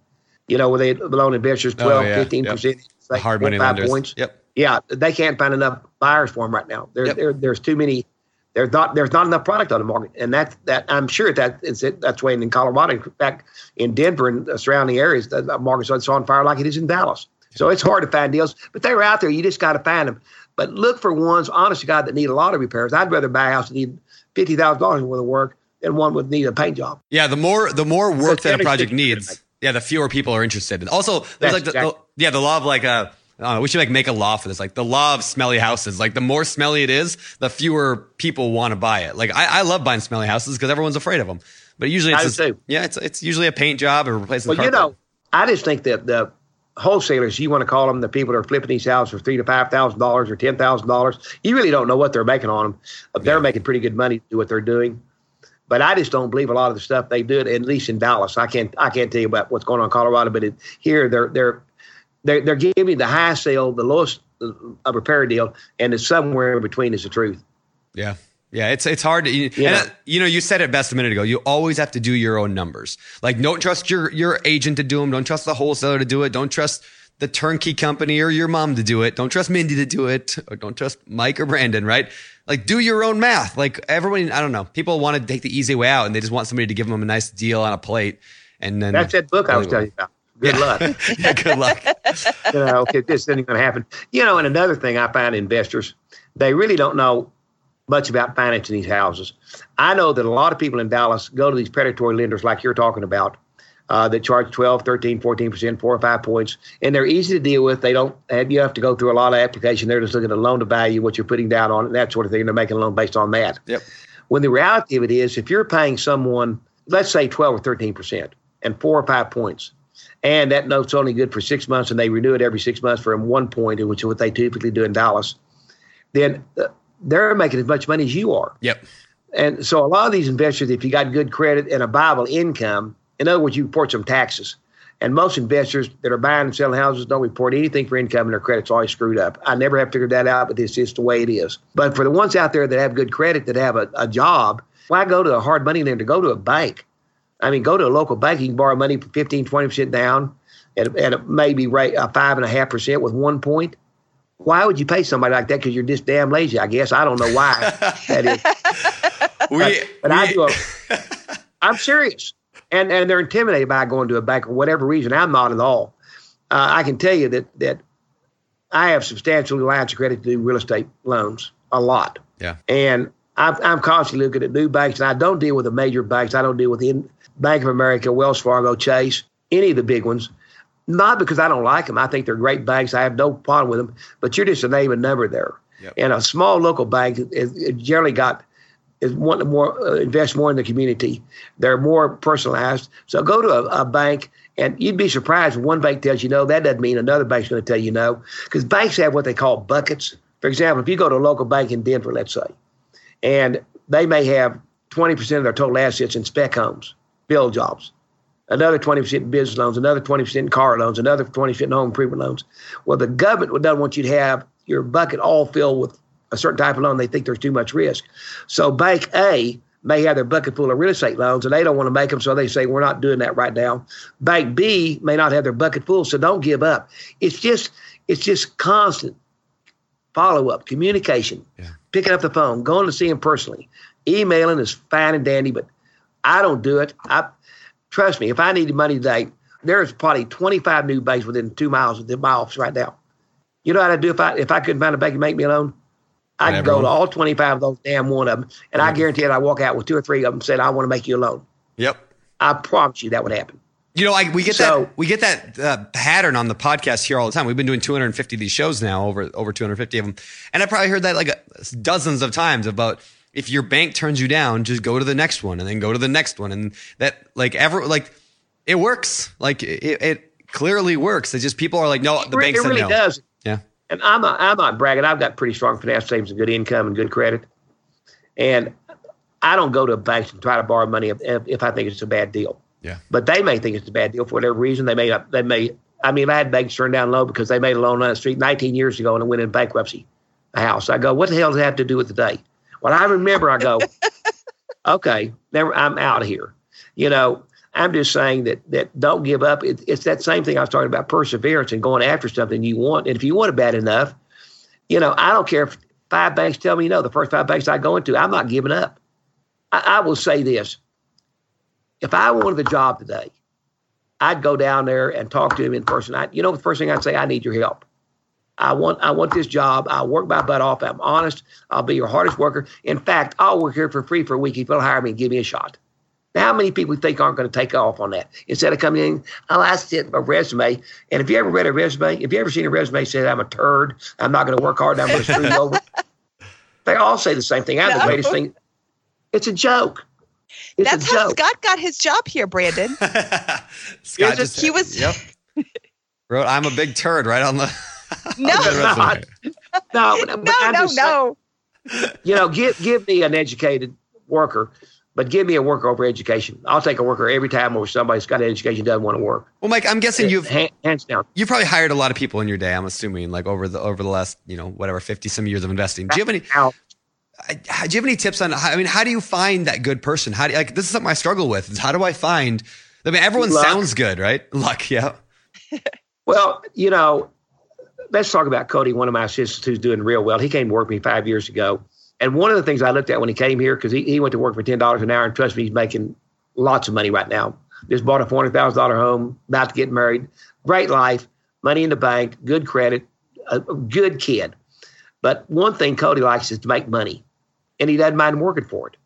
You know, where they loan investors Oh, 12, yeah, 15 yep. percent, The hard money lenders. points. Yep. Yeah, they can't find enough buyers for them right now. There, Yep. there there's too many. There's not there's not enough product on the market, and that that I'm sure that is it. That's way in Colorado. In fact, in Denver and surrounding areas, the market's on fire like it is in Dallas. So it's hard to find deals, but they're out there. You just got to find them. But look for ones, honest to God, that need a lot of repairs. I'd rather buy a house that need fifty thousand dollars worth of work than one would need a paint job. Yeah, the more the more work that a project needs, yeah, the fewer people are interested. in Also, there's That's like the, the yeah the law of like uh I don't know, we should like make a law for this. Like the law of smelly houses. Like the more smelly it is, the fewer people want to buy it. Like I, I love buying smelly houses because everyone's afraid of them. But usually it's too. yeah, it's it's usually a paint job or replacing Well, you know, I just think that the wholesalers, you want to call them the people that are flipping these houses for three to five thousand dollars or ten thousand dollars. You really don't know what they're making on them. Uh, they're making pretty good money to do what they're doing. But I just don't believe a lot of the stuff they do. At least in Dallas, I can't I can't tell you about what's going on in Colorado. But it, here, they're they're they're they're giving the high sale, the lowest uh, repair deal, and it's somewhere in between is the truth. Yeah. Yeah, it's it's hard to you, Yeah. and, uh, you know you said it best a minute ago. You always have to do your own numbers. Like don't trust your your agent to do them. Don't trust the wholesaler to do it. Don't trust the turnkey company or your mom to do it. Don't trust Mindy to do it. Or don't trust Mike or Brandon. Right? Like do your own math. Like everyone, I don't know. People want to take the easy way out, and they just want somebody to give them a nice deal on a plate. And then That's that book I was telling you about. Good Yeah. luck. yeah, good luck. you know, okay, this isn't going to happen. You know, and another thing I find investors, they really don't know much about financing these houses. I know that a lot of people in Dallas go to these predatory lenders like you're talking about uh, that charge 12, 13, 14%, four or five points, and they're easy to deal with. They don't have, you have to go through a lot of application. They're just looking at loan to value, what you're putting down on it, and that sort of thing. And they're making a loan based on that. Yep. When the reality of it is, if you're paying someone, let's say 12 or 13% and four or five points, and that note's only good for six months and they renew it every six months for one point, which is what they typically do in Dallas, then uh, they're making as much money as you are. Yep. And so a lot of these investors, if you got good credit and a viable income, in other words, you report some taxes. And most investors that are buying and selling houses don't report anything for income and their credit's always screwed up. I never have figured that out, but it's just the way it is. But for the ones out there that have good credit, that have a, a job, why go to a hard money lender? To go to a bank. I mean, go to a local bank. You can borrow money for 15, 20% down at, at maybe rate a five and a half percent with one point. Why would you pay somebody like that? Because you're just damn lazy, I guess. I don't know why that is. We, But I we- do. A, I'm serious, and and they're intimidated by going to a bank for whatever reason. I'm not at all. Uh, I can tell you that that I have substantial lines of credit to do real estate loans, a lot, yeah. and I'm, I'm constantly looking at new banks. And I don't deal with the major banks. I don't deal with the Bank of America, Wells Fargo, Chase, any of the big ones. Not because I don't like them. I think they're great banks. I have no problem with them. But you're just a name and number there. Yep. And a small local bank is, is generally got is wanting to more uh, invest more in the community. They're more personalized. So go to a, a bank And you'd be surprised when one bank tells you no, that doesn't mean another bank's going to tell you no. Because banks have what they call buckets. For example, if you go to a local bank in Denver, let's say, and they may have 20% of their total assets in spec homes, build jobs, another 20% in business loans, another 20% in car loans, another 20% in home improvement loans. Well, the government doesn't want you to have your bucket all filled with a certain type of loan. They think there's too much risk. So Bank A may have their bucket full of real estate loans and they don't want to make them, so they say, We're not doing that right now. Bank B may not have their bucket full, so don't give up. It's just it's just constant follow up, communication, yeah. picking up the phone, going to see them personally. Emailing is fine and dandy, but I don't do it. I trust me, if I needed money today, there's probably 25 new banks within two miles of my office right now. You know what I'd do if I if I couldn't find a bank to make me a loan? I'd go to all 25 of those damn one of them, and I guarantee it, I walk out with two or three of them saying, I want to make you a loan. Yep. I promise you that would happen. You know, I, we get so, that we get that uh, pattern on the podcast here all the time. We've been doing 250 of these shows now, over over 250 of them, and I probably heard that like dozens of times about if your bank turns you down, just go to the next one and then go to the next one, and that like ever like it works. Like it, it clearly works. It's just people are like, no, the bank it really no. does. Yeah, and I'm not I'm not bragging. I've got pretty strong financial savings and good income and good credit, and I don't go to banks and try to borrow money if, if I think it's a bad deal. Yeah. But they may think it's a bad deal for whatever reason. They may they may. I mean, I had banks turn down loan because they made a loan on the street 19 years ago and it went in bankruptcy. A house. I go, what the hell does that have to do with today? Well, I remember. I go, okay, never. I'm out of here. You know, I'm just saying that that don't give up. It, it's that same thing I was talking about perseverance and going after something you want. And if you want it bad enough, you know, I don't care if five banks tell me no. The first five banks I go into, I'm not giving up. I, I will say this: if I wanted the job today, I'd go down there and talk to him in person. I, you know, the first thing I'd say, I need your help. I want I want this job. I'll work my butt off. I'm honest. I'll be your hardest worker. In fact, I'll work here for free for a week if you'll hire me and give me a shot. Now, how many people think aren't going to take off on that? Instead of coming in, oh, I sit a resume. And if you ever read a resume, if you ever seen a resume say I'm a turd, I'm not going to work hard, I'm going to screw you over. They all say the same thing. I'm no. the greatest thing. It's a joke. It's That's how joke. Scott got his job here, Brandon. Scott just, he was. Yep. Wrote, I'm a big turd right on the. No, no, no, no, no, no. You know, give give me an educated worker, but give me a worker over education. I'll take a worker every time over somebody's got an education doesn't want to work. Well, Mike, I'm guessing you've hands down. You've probably hired a lot of people in your day. I'm assuming, like over the over the last you know whatever fifty some years of investing. Do you have any? do you have any tips on? How, I mean, how do you find that good person? How do you, like this is something I struggle with? Is how do I find? I mean, everyone Luck. sounds good, right? Luck, yeah. well, you know, let's talk about Cody, one of my assistants who's doing real well. He came to work with me five years ago, and one of the things I looked at when he came here because he, he went to work for ten dollars an hour, and trust me, he's making lots of money right now. Just bought a four hundred thousand dollar home, about to get married, great life, money in the bank, good credit, a good kid. But one thing Cody likes is to make money, and he doesn't mind working for it.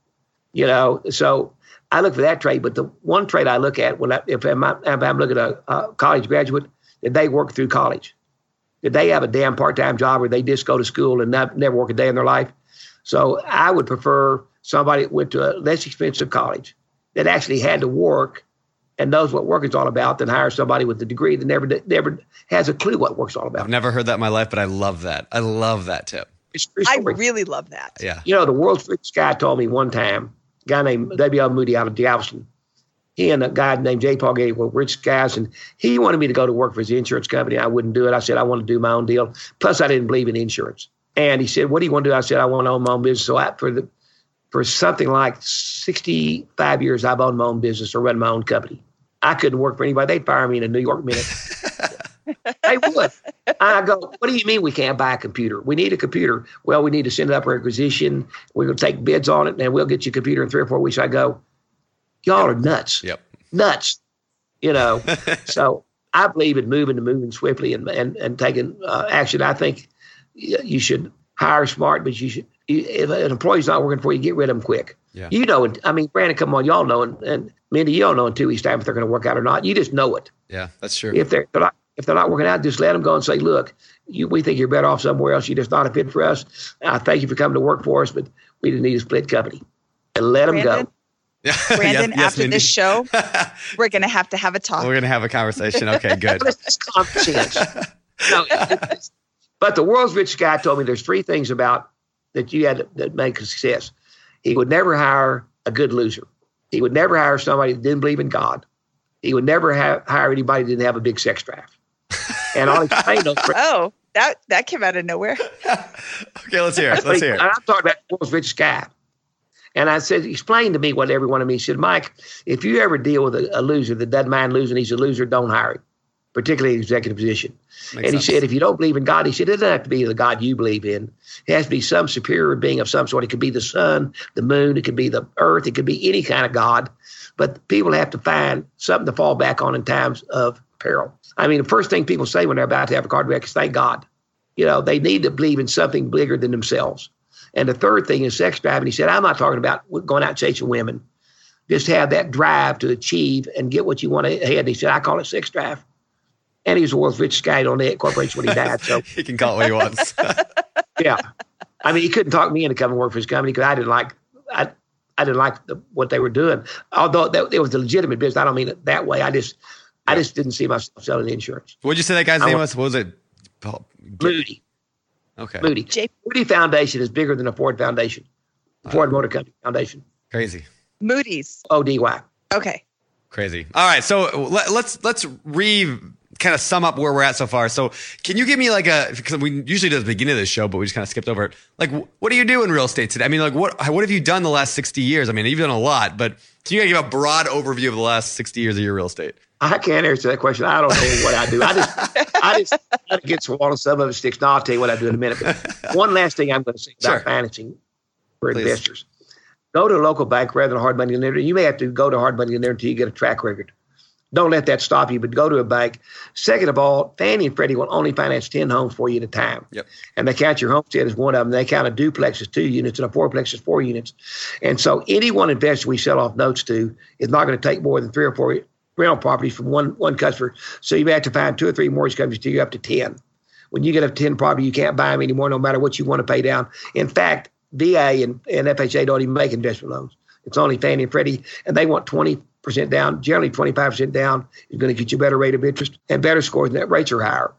You know, so I look for that trade. But the one trade I look at when I, if I'm, if I'm looking at a, a college graduate, they work through college? Did they have a damn part-time job, or they just go to school and not, never work a day in their life? So I would prefer somebody that went to a less expensive college that actually had to work and knows what work is all about than hire somebody with a degree that never never has a clue what work's all about. I've never heard that in my life, but I love that. I love that tip. I really love that. Yeah. You know, the world's richest guy told me one time, a guy named W.L. Moody out of Galveston. He and a guy named J. Paul Getty were rich guys, and he wanted me to go to work for his insurance company. I wouldn't do it. I said, I want to do my own deal. Plus, I didn't believe in insurance. And he said, What do you want to do? I said, I want to own my own business. So I, for the for something like 65 years, I've owned my own business or run my own company. I couldn't work for anybody. They'd fire me in a New York minute. they would. I go, what do you mean we can't buy a computer? We need a computer. Well, we need to send it up for acquisition. We're going to take bids on it, and we'll get you a computer in three or four weeks. I go, y'all are nuts. Yep. Nuts. You know, so I believe in moving and moving swiftly and and, and taking uh, action. I think you should hire smart, but you should. If an employee's not working for you, get rid of them quick. Yeah. You know, I mean, Brandon, come on, y'all know, and, and Mindy, you don't know in two weeks' time if they're going to work out or not. You just know it. Yeah, that's true. If they're, they're not, if they're not working out, just let them go and say, look, you, we think you're better off somewhere else. You're just not a fit for us. I thank you for coming to work for us, but we didn't need a split company. And let them Brandon? Go. Brandon, Yes- yes, after Mindy. this show, we're going to have to have a talk. We're gonna have a conversation. Okay, good. It's common sense. No, but the world's richest guy told me there's three things about that you had that make a success. He would never hire a good loser. He would never hire somebody that didn't believe in God. He would never ha- hire anybody that didn't have a big sex drive. And I'll explain those. three- Oh, that that came out of nowhere. Okay, let's hear it. Let's hear it. I'm talking about the world's richest guy. And I said, explain to me what every one of me He said, Mike, if you ever deal with a, a loser that doesn't mind losing, he's a loser, don't hire him, particularly in executive position. Makes and he sense. said, if you don't believe in God, he said, it doesn't have to be the God you believe in. It has to be some superior being of some sort. It could be the sun, the moon, it could be the earth, it could be any kind of God. But people have to find something to fall back on in times of peril. I mean, the first thing people say when they're about to have a car wreck is thank God. You know, they need to believe in something bigger than themselves. And the third thing is sex drive. And he said, I'm not talking about going out chasing women. Just have that drive to achieve and get what you want ahead. And he said, I call it sex drive. And he was the world's richest guy on the corporation when he died. So, he can call it what he wants. yeah. I mean, he couldn't talk me into coming work for his company because I didn't like, I, I didn't like the, what they were doing. Although that, it was a legitimate business. I don't mean it that way. I just, I just didn't see myself selling insurance. What'd you say that guy's I name want- was? What was it? Paul- Moody. Okay. Moody. J- Moody Foundation is bigger than the Ford Foundation, the Ford Motor Company Foundation, Crazy. Moody's. ODY. Okay. Crazy. All right, so let, let's let's re kind of sum up where we're at so far. So, can you give me like a because we usually do the beginning of the show, but we just kind of skipped over it. Like, what do you do in real estate today? I mean, like, what what have you done the last sixty years? I mean, you've done a lot, but can you give a broad overview of the last sixty years of your real estate? I can't answer that question. I don't know what I do. I just, I just I get swallowed. Some of it sticks. Now I'll tell you what I do in a minute. But one last thing I'm going to say about Sure. financing for Please. investors: go to a local bank rather than hard money lender. You may have to go to hard money lender until you get a track record. Don't let that stop you, but go to a bank. Second of all, Fannie and Freddie will only finance 10 homes for you at a time. Yep. And they count your homestead as one of them. They count a duplex as two units and a fourplex as four units. And so any one investor we sell off notes to is not going to take more than three or four rental properties from one, one customer. So you may have to find two or three mortgage companies to you're up to 10. When you get up to 10 property, you can't buy them anymore, no matter what you want to pay down. In fact, VA and, and FHA don't even make investment loans. It's only Fannie and Freddie, and they want 20% down. Generally, 25% down is going to get you a better rate of interest and better scores, and that rates are higher.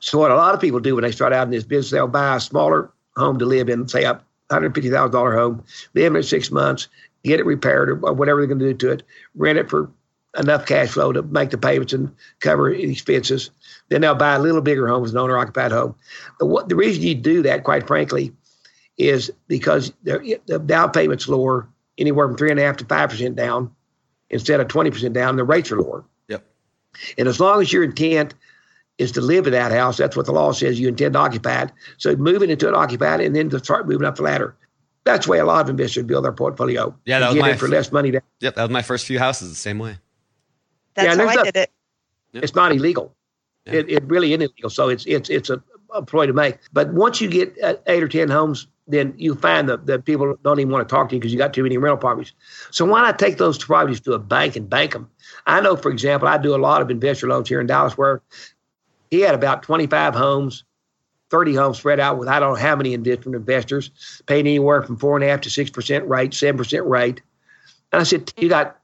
So what a lot of people do when they start out in this business, they'll buy a smaller home to live in, say a $150,000 home, live in it six months, get it repaired or whatever they're going to do to it, rent it for enough cash flow to make the payments and cover expenses. Then they'll buy a little bigger home as an owner occupied home. The, what, the reason you do that, quite frankly, is because the, the down payment's lower, anywhere from three and a half to five percent down, instead of twenty percent down. The rates are lower. Yep. And as long as your intent is to live in that house, that's what the law says. You intend to occupy it. So moving into an occupied, and then to start moving up the ladder. That's the way a lot of investors build their portfolio. Yeah, that was my- for less money. Down. Yep, that was my first few houses the same way. That's Yeah, and how I a- did it. It's not illegal. Yeah. It, it really isn't illegal. So it's it's it's a, a ploy to make. But once you get uh, eight or ten homes, then you find that, that people don't even want to talk to you because you got too many rental properties. So why not take those properties to a bank and bank them? I know, for example, I do a lot of investor loans here in Dallas where he had about 25 homes, 30 homes spread out with I don't know how many different investors, paying anywhere from four and a half to six percent rate, seven percent rate. And I said, you got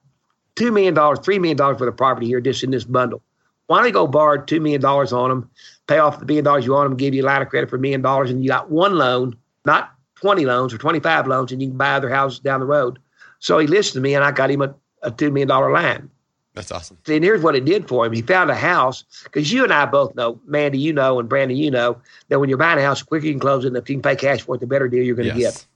two million dollars, three million dollars worth of property here just in this bundle. Why don't you go borrow two million dollars on them, pay off the million dollars you want them, give you a line of credit for a million dollars, and you got one loan, not 20 loans or 25 loans, and you can buy other houses down the road. So he listened to me, and I got him a, a two million dollar line. That's awesome. And here's what it did for him. He found a house because you and I both know, Mandy, you know, and Brandon, you know, that when you're buying a house, the quicker you can close it, and if you can pay cash for it, the better deal you're going to Yes. get.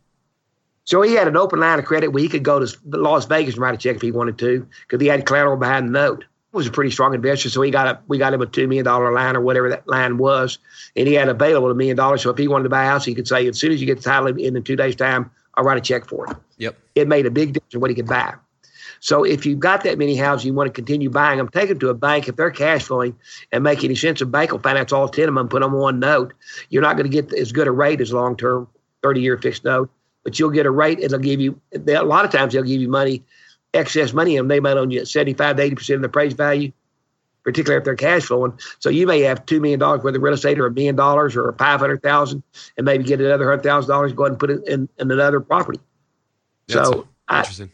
So he had an open line of credit where he could go to Las Vegas and write a check if he wanted to because he had collateral behind the note. He was a pretty strong investor, so he got a we got him a two million dollar line or whatever that line was, and he had available a million dollars. So if he wanted to buy a house, he could say, as soon as you get the title in in two days' time, I'll write a check for it. Yep. It made a big difference in what he could buy. So if you've got that many houses, you want to continue buying them, take them to a bank. If they're cash flowing and make any sense, a bank will finance all 10 of them, put them on one note. You're not going to get as good a rate as long term, 30 year fixed note, but you'll get a rate. It'll give you, they- a lot of times they'll give you money, excess money, and they might own you at 75 to 80% of the appraised value, particularly if they're cash flowing. So you may have $2 million worth of real estate or a million dollars or 500000 and maybe get another $100,000, go ahead and put it in, in another property. That's So I, Interesting.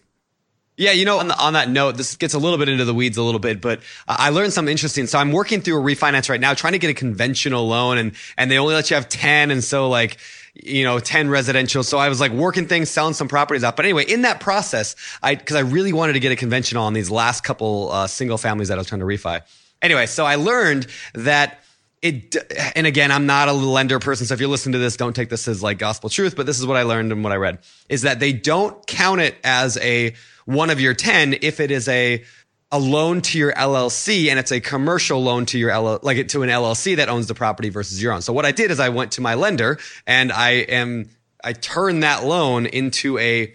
Yeah, you know, on, the, on, that note, this gets a little bit into the weeds a little bit, but I learned something interesting. So I'm working through a refinance right now, trying to get a conventional loan, and and they only let you have ten, and so like you know, 10 residential. So I was like working things, selling some properties out. But anyway, in that process, I, cause I really wanted to get a conventional on these last couple, uh, single families that I was trying to refi. Anyway, so I learned that it, and again, I'm not a lender person. So if you're listening to this, don't take this as like gospel truth, but this is what I learned and what I read is that they don't count it as a one of your 10 if it is a, a loan to your LLC and it's a commercial loan to your LL, like it to an LLC that owns the property versus your own. So what I did is I went to my lender and I am, I turned that loan into a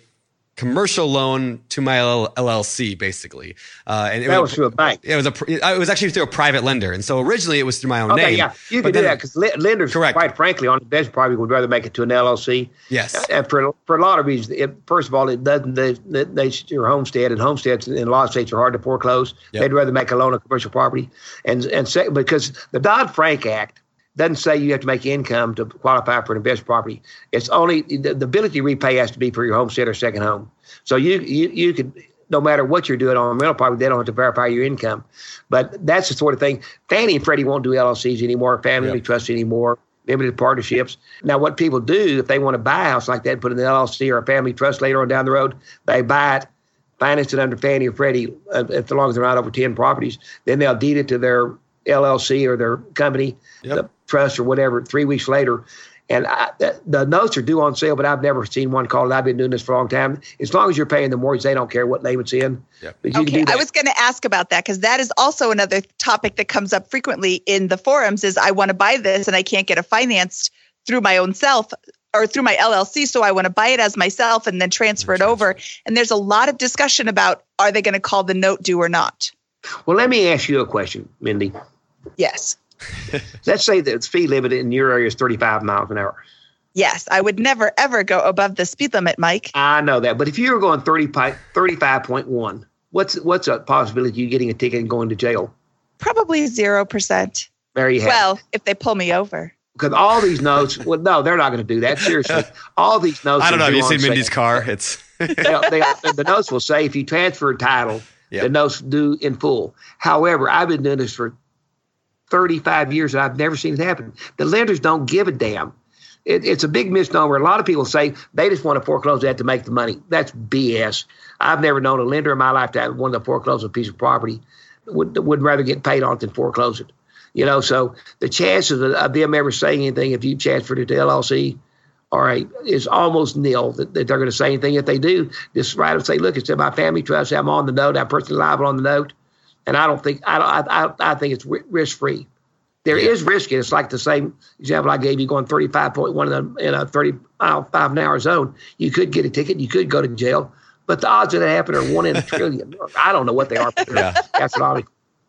commercial loan to my LLC, basically. Uh, and it that was, was, through a bank. It was a. It was actually through a private lender, and so originally it was through my own okay, name. yeah, you can do that because lenders, correct. quite frankly, on the bench probably would rather make it to an LLC. Yes, and for for a lot of reasons. It, first of all, it doesn't they, they your homestead, and homesteads in a lot of states are hard to foreclose. Yep. They'd rather make a loan on commercial property, and and say, because the Dodd Frank Act doesn't say you have to make income to qualify for an investment property. It's only the, the ability to repay has to be for your homestead or second home. So you you you could no matter what you're doing on a rental property, they don't have to verify your income. But that's the sort of thing. Fannie and Freddie won't do LLCs anymore, family yep. trusts anymore, limited partnerships. Now, what people do if they want to buy a house like that, put in an LLC or a family trust later on down the road, they buy it, finance it under Fannie or Freddie, uh, as long as they're not over 10 properties. Then they'll deed it to their LLC or their company, yep. the trust or whatever, three weeks later. And I, the, the, notes are due on sale, but I've never seen one called. I've been doing this for a long time. As long as you're paying the mortgage, they don't care what name it's in. Yep. okay, I was going to ask about that because that is also another topic that comes up frequently in the forums. Is I want to buy this and I can't get it financed through my own self or through my LLC, so I want to buy it as myself and then transfer it over. And there's a lot of discussion about are they going to call the note due or not. Well, let me ask you a question, Mindy. Yes. Let's say the speed limit in your area is 35 miles an hour. Yes, I would never ever go above the speed limit, Mike. I know that, but if you were going 30, 35.1, what's what's a possibility of you getting a ticket and going to jail? Probably zero percent. There you have. Well, if they pull me over. Because all these notes, well, no, they're not going to do that. Seriously, all these notes. I don't know. Have you seen Mindy's car? It's they, they, the notes will say if you transfer a title, yep. the notes due in full. However, I've been doing this for 35 years and I've never seen it happen. The lenders don't give a damn. It, it's a big misnomer. A lot of people say they just want to foreclose that to make the money. That's BS. I've never known a lender in my lifetime want to foreclose a piece of property would would rather get paid on than foreclose it. You know, so the chances of them ever saying anything if you transferred it to LLC all right, is almost nil that, that they're going to say anything. If they do, just write and say, look, it's in my family trust. I'm on the note. I'm personally liable on the note and I don't think I I I think it's risk free. There yeah. is risk. It's like the same example I gave you going 35.1 in a, in a 30 mile five an hour zone. You could get a ticket. You could go to jail. But the odds of that happening are one in a trillion. I don't know what they are. Yeah. That's what I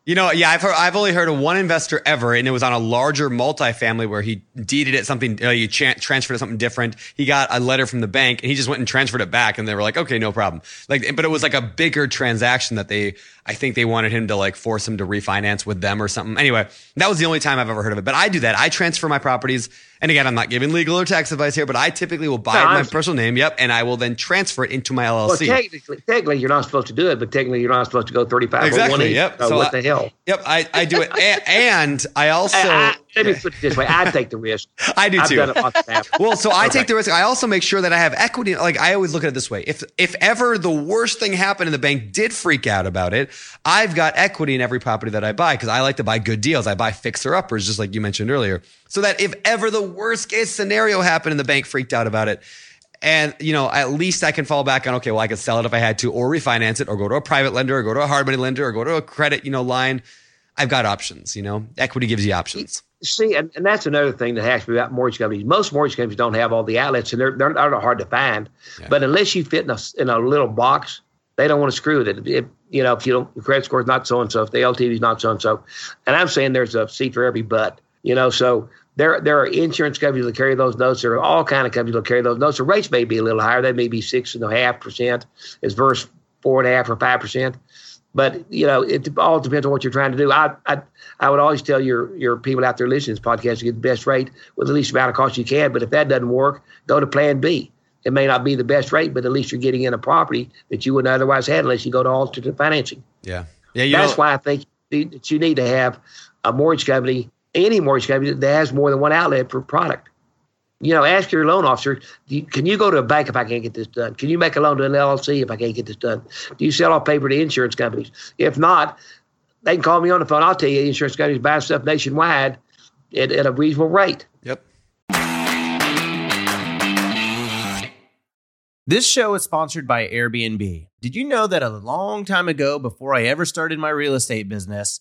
you know, yeah, I've heard, I've only heard of one investor ever, and it was on a larger multifamily where he deeded it something, uh, you tra- transferred it something different. He got a letter from the bank, and he just went and transferred it back, and they were like, okay, no problem. Like, but it was like a bigger transaction that they, I think they wanted him to like force him to refinance with them or something. Anyway, that was the only time I've ever heard of it. But I do that. I transfer my properties and again, I'm not giving legal or tax advice here, but I typically will buy no, my personal name, yep, and I will then transfer it into my LLC. Well, technically, technically, you're not supposed to do it, but technically, you're not supposed to go 35 exactly, yep. So, so what I, the hell? Yep, I, I do it, and, and I also. I, let me put it this way: I take the risk. I do I've too. well, so I okay. take the risk. I also make sure that I have equity. Like I always look at it this way: if if ever the worst thing happened and the bank did freak out about it, I've got equity in every property that I buy because I like to buy good deals. I buy fixer uppers, just like you mentioned earlier, so that if ever the worst case scenario happened and the bank freaked out about it. And you know, at least I can fall back on okay, well, I could sell it if I had to, or refinance it, or go to a private lender, or go to a hard money lender, or go to a credit, you know, line. I've got options. You know, equity gives you options see, and, and that's another thing that has to be about mortgage companies. Most mortgage companies don't have all the outlets, and they're they're, they're hard to find. Yeah. But unless you fit in a in a little box, they don't want to screw with it. If, you know, if you don't, your credit score is not so and so, if the LTV is not so and so, and I'm saying there's a seat for every butt. You know, so there there are insurance companies that carry those notes. There are all kind of companies that carry those notes. The rates may be a little higher. They may be six and a half percent as versus four and a half or five percent. But you know, it all depends on what you're trying to do. I I, I would always tell your your people out there listening to this podcast to get the best rate with the least amount of cost you can. But if that doesn't work, go to Plan B. It may not be the best rate, but at least you're getting in a property that you wouldn't otherwise have unless you go to alternative financing. Yeah. Yeah. That's know, why I think that you need to have a mortgage company, any mortgage company that has more than one outlet for product. You know, ask your loan officer, you, can you go to a bank if I can't get this done? Can you make a loan to an LLC if I can't get this done? Do you sell off paper to insurance companies? If not, they can call me on the phone. I'll tell you, insurance companies buy stuff nationwide at, at a reasonable rate. Yep. This show is sponsored by Airbnb. Did you know that a long time ago, before I ever started my real estate business,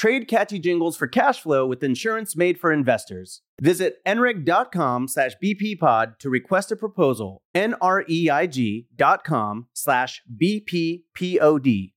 Trade catchy jingles for cash flow with insurance made for investors. Visit nreig.com slash bppod to request a proposal. N-R-E-I-G dot com slash bppod.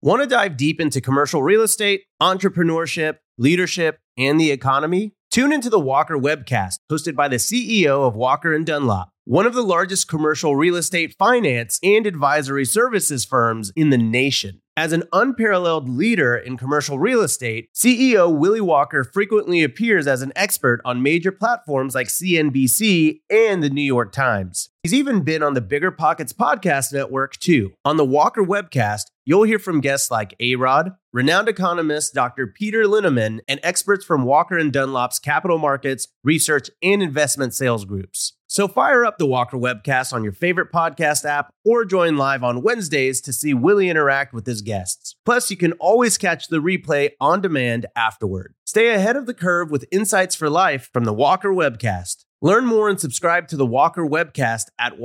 Want to dive deep into commercial real estate, entrepreneurship, leadership, and the economy? Tune into the Walker Webcast, hosted by the CEO of Walker and Dunlop, one of the largest commercial real estate finance and advisory services firms in the nation. As an unparalleled leader in commercial real estate, CEO Willie Walker frequently appears as an expert on major platforms like CNBC and the New York Times. He's even been on the Bigger Pockets podcast network too. On the Walker webcast, you'll hear from guests like A-Rod, renowned economist Dr. Peter Linneman, and experts from Walker and Dunlop's capital markets, research, and investment sales groups. So fire up the Walker webcast on your favorite podcast app or join live on Wednesdays to see Willie interact with his guests. Plus, you can always catch the replay on demand afterward. Stay ahead of the curve with insights for life from the Walker webcast. Learn more and subscribe to the Walker webcast at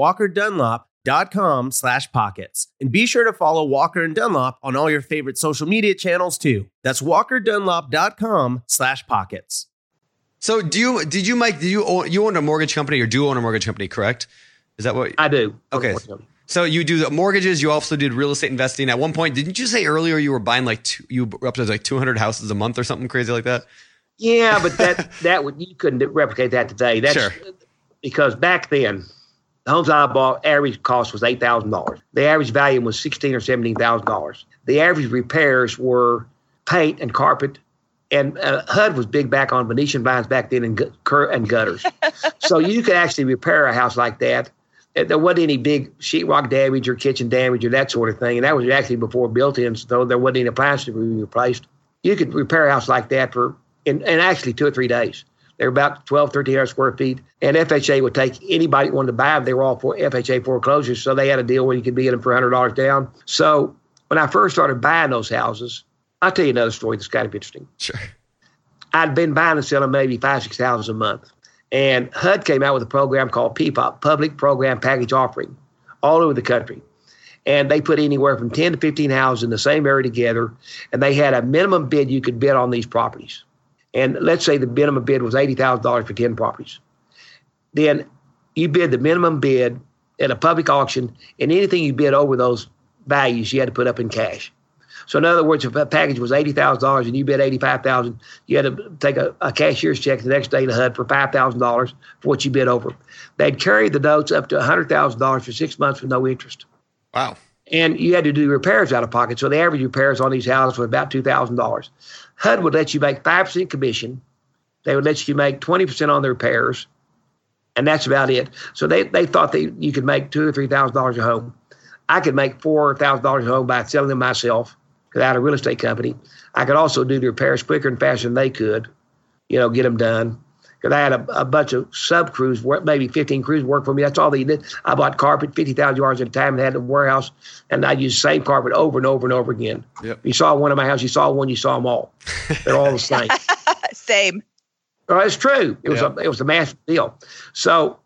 walkerdunlop.com slash pockets. And be sure to follow Walker and Dunlop on all your favorite social media channels too. That's walkerdunlop.com slash pockets. So do you did you Mike did you own, you own a mortgage company or do own a mortgage company correct? Is that what I do? Okay. So you do the mortgages. You also did real estate investing. At one point, didn't you say earlier you were buying like two, you were up to like 200 houses a month or something crazy like that? Yeah, but that that would you couldn't replicate that today. That's sure. because back then the homes I bought average cost was eight thousand dollars. The average value was sixteen or seventeen thousand dollars. The average repairs were paint and carpet and uh, HUD was big back on Venetian blinds back then and, gu- and gutters. so you could actually repair a house like that. There wasn't any big sheetrock damage or kitchen damage or that sort of thing. And that was actually before built-ins, though there wasn't any appliances to be replaced. You could repair a house like that for, in, in actually two or three days. They're about 12, 1300 square feet. And FHA would take anybody who wanted to buy them. They were all for FHA foreclosures. So they had a deal where you could be in them for $100 down. So when I first started buying those houses, I'll tell you another story that's kind of interesting. Sure. I'd been buying and selling maybe five, six houses a month. And HUD came out with a program called PPOP, Public Program Package Offering, all over the country. And they put anywhere from 10 to 15 houses in the same area together. And they had a minimum bid you could bid on these properties. And let's say the minimum bid was eighty thousand dollars for ten properties, then you bid the minimum bid at a public auction, and anything you bid over those values, you had to put up in cash. So in other words, if a package was eighty thousand dollars and you bid eighty five thousand, you had to take a, a, cashier's check the next day to HUD for five thousand dollars for what you bid over. They'd carry the notes up to hundred thousand dollars for six months with no interest. Wow. And you had to do repairs out of pocket. So the average repairs on these houses was about two thousand dollars. HUD would let you make five percent commission. They would let you make twenty percent on the repairs, and that's about it. So they, they thought that you could make two or three thousand dollars a home. I could make four thousand dollars a home by selling them myself had a real estate company. I could also do the repairs quicker and faster than they could, you know, get them done. Because I had a, a, bunch of sub crews, maybe 15 crews work for me. That's all they did. I bought carpet 50,000 yards at a time and had a warehouse, and I used the same carpet over and over and over again. Yep. You saw one in my house, you saw one, you saw them all. They're all the same. same. Well, it's true. It was yep. a it was a massive deal. So,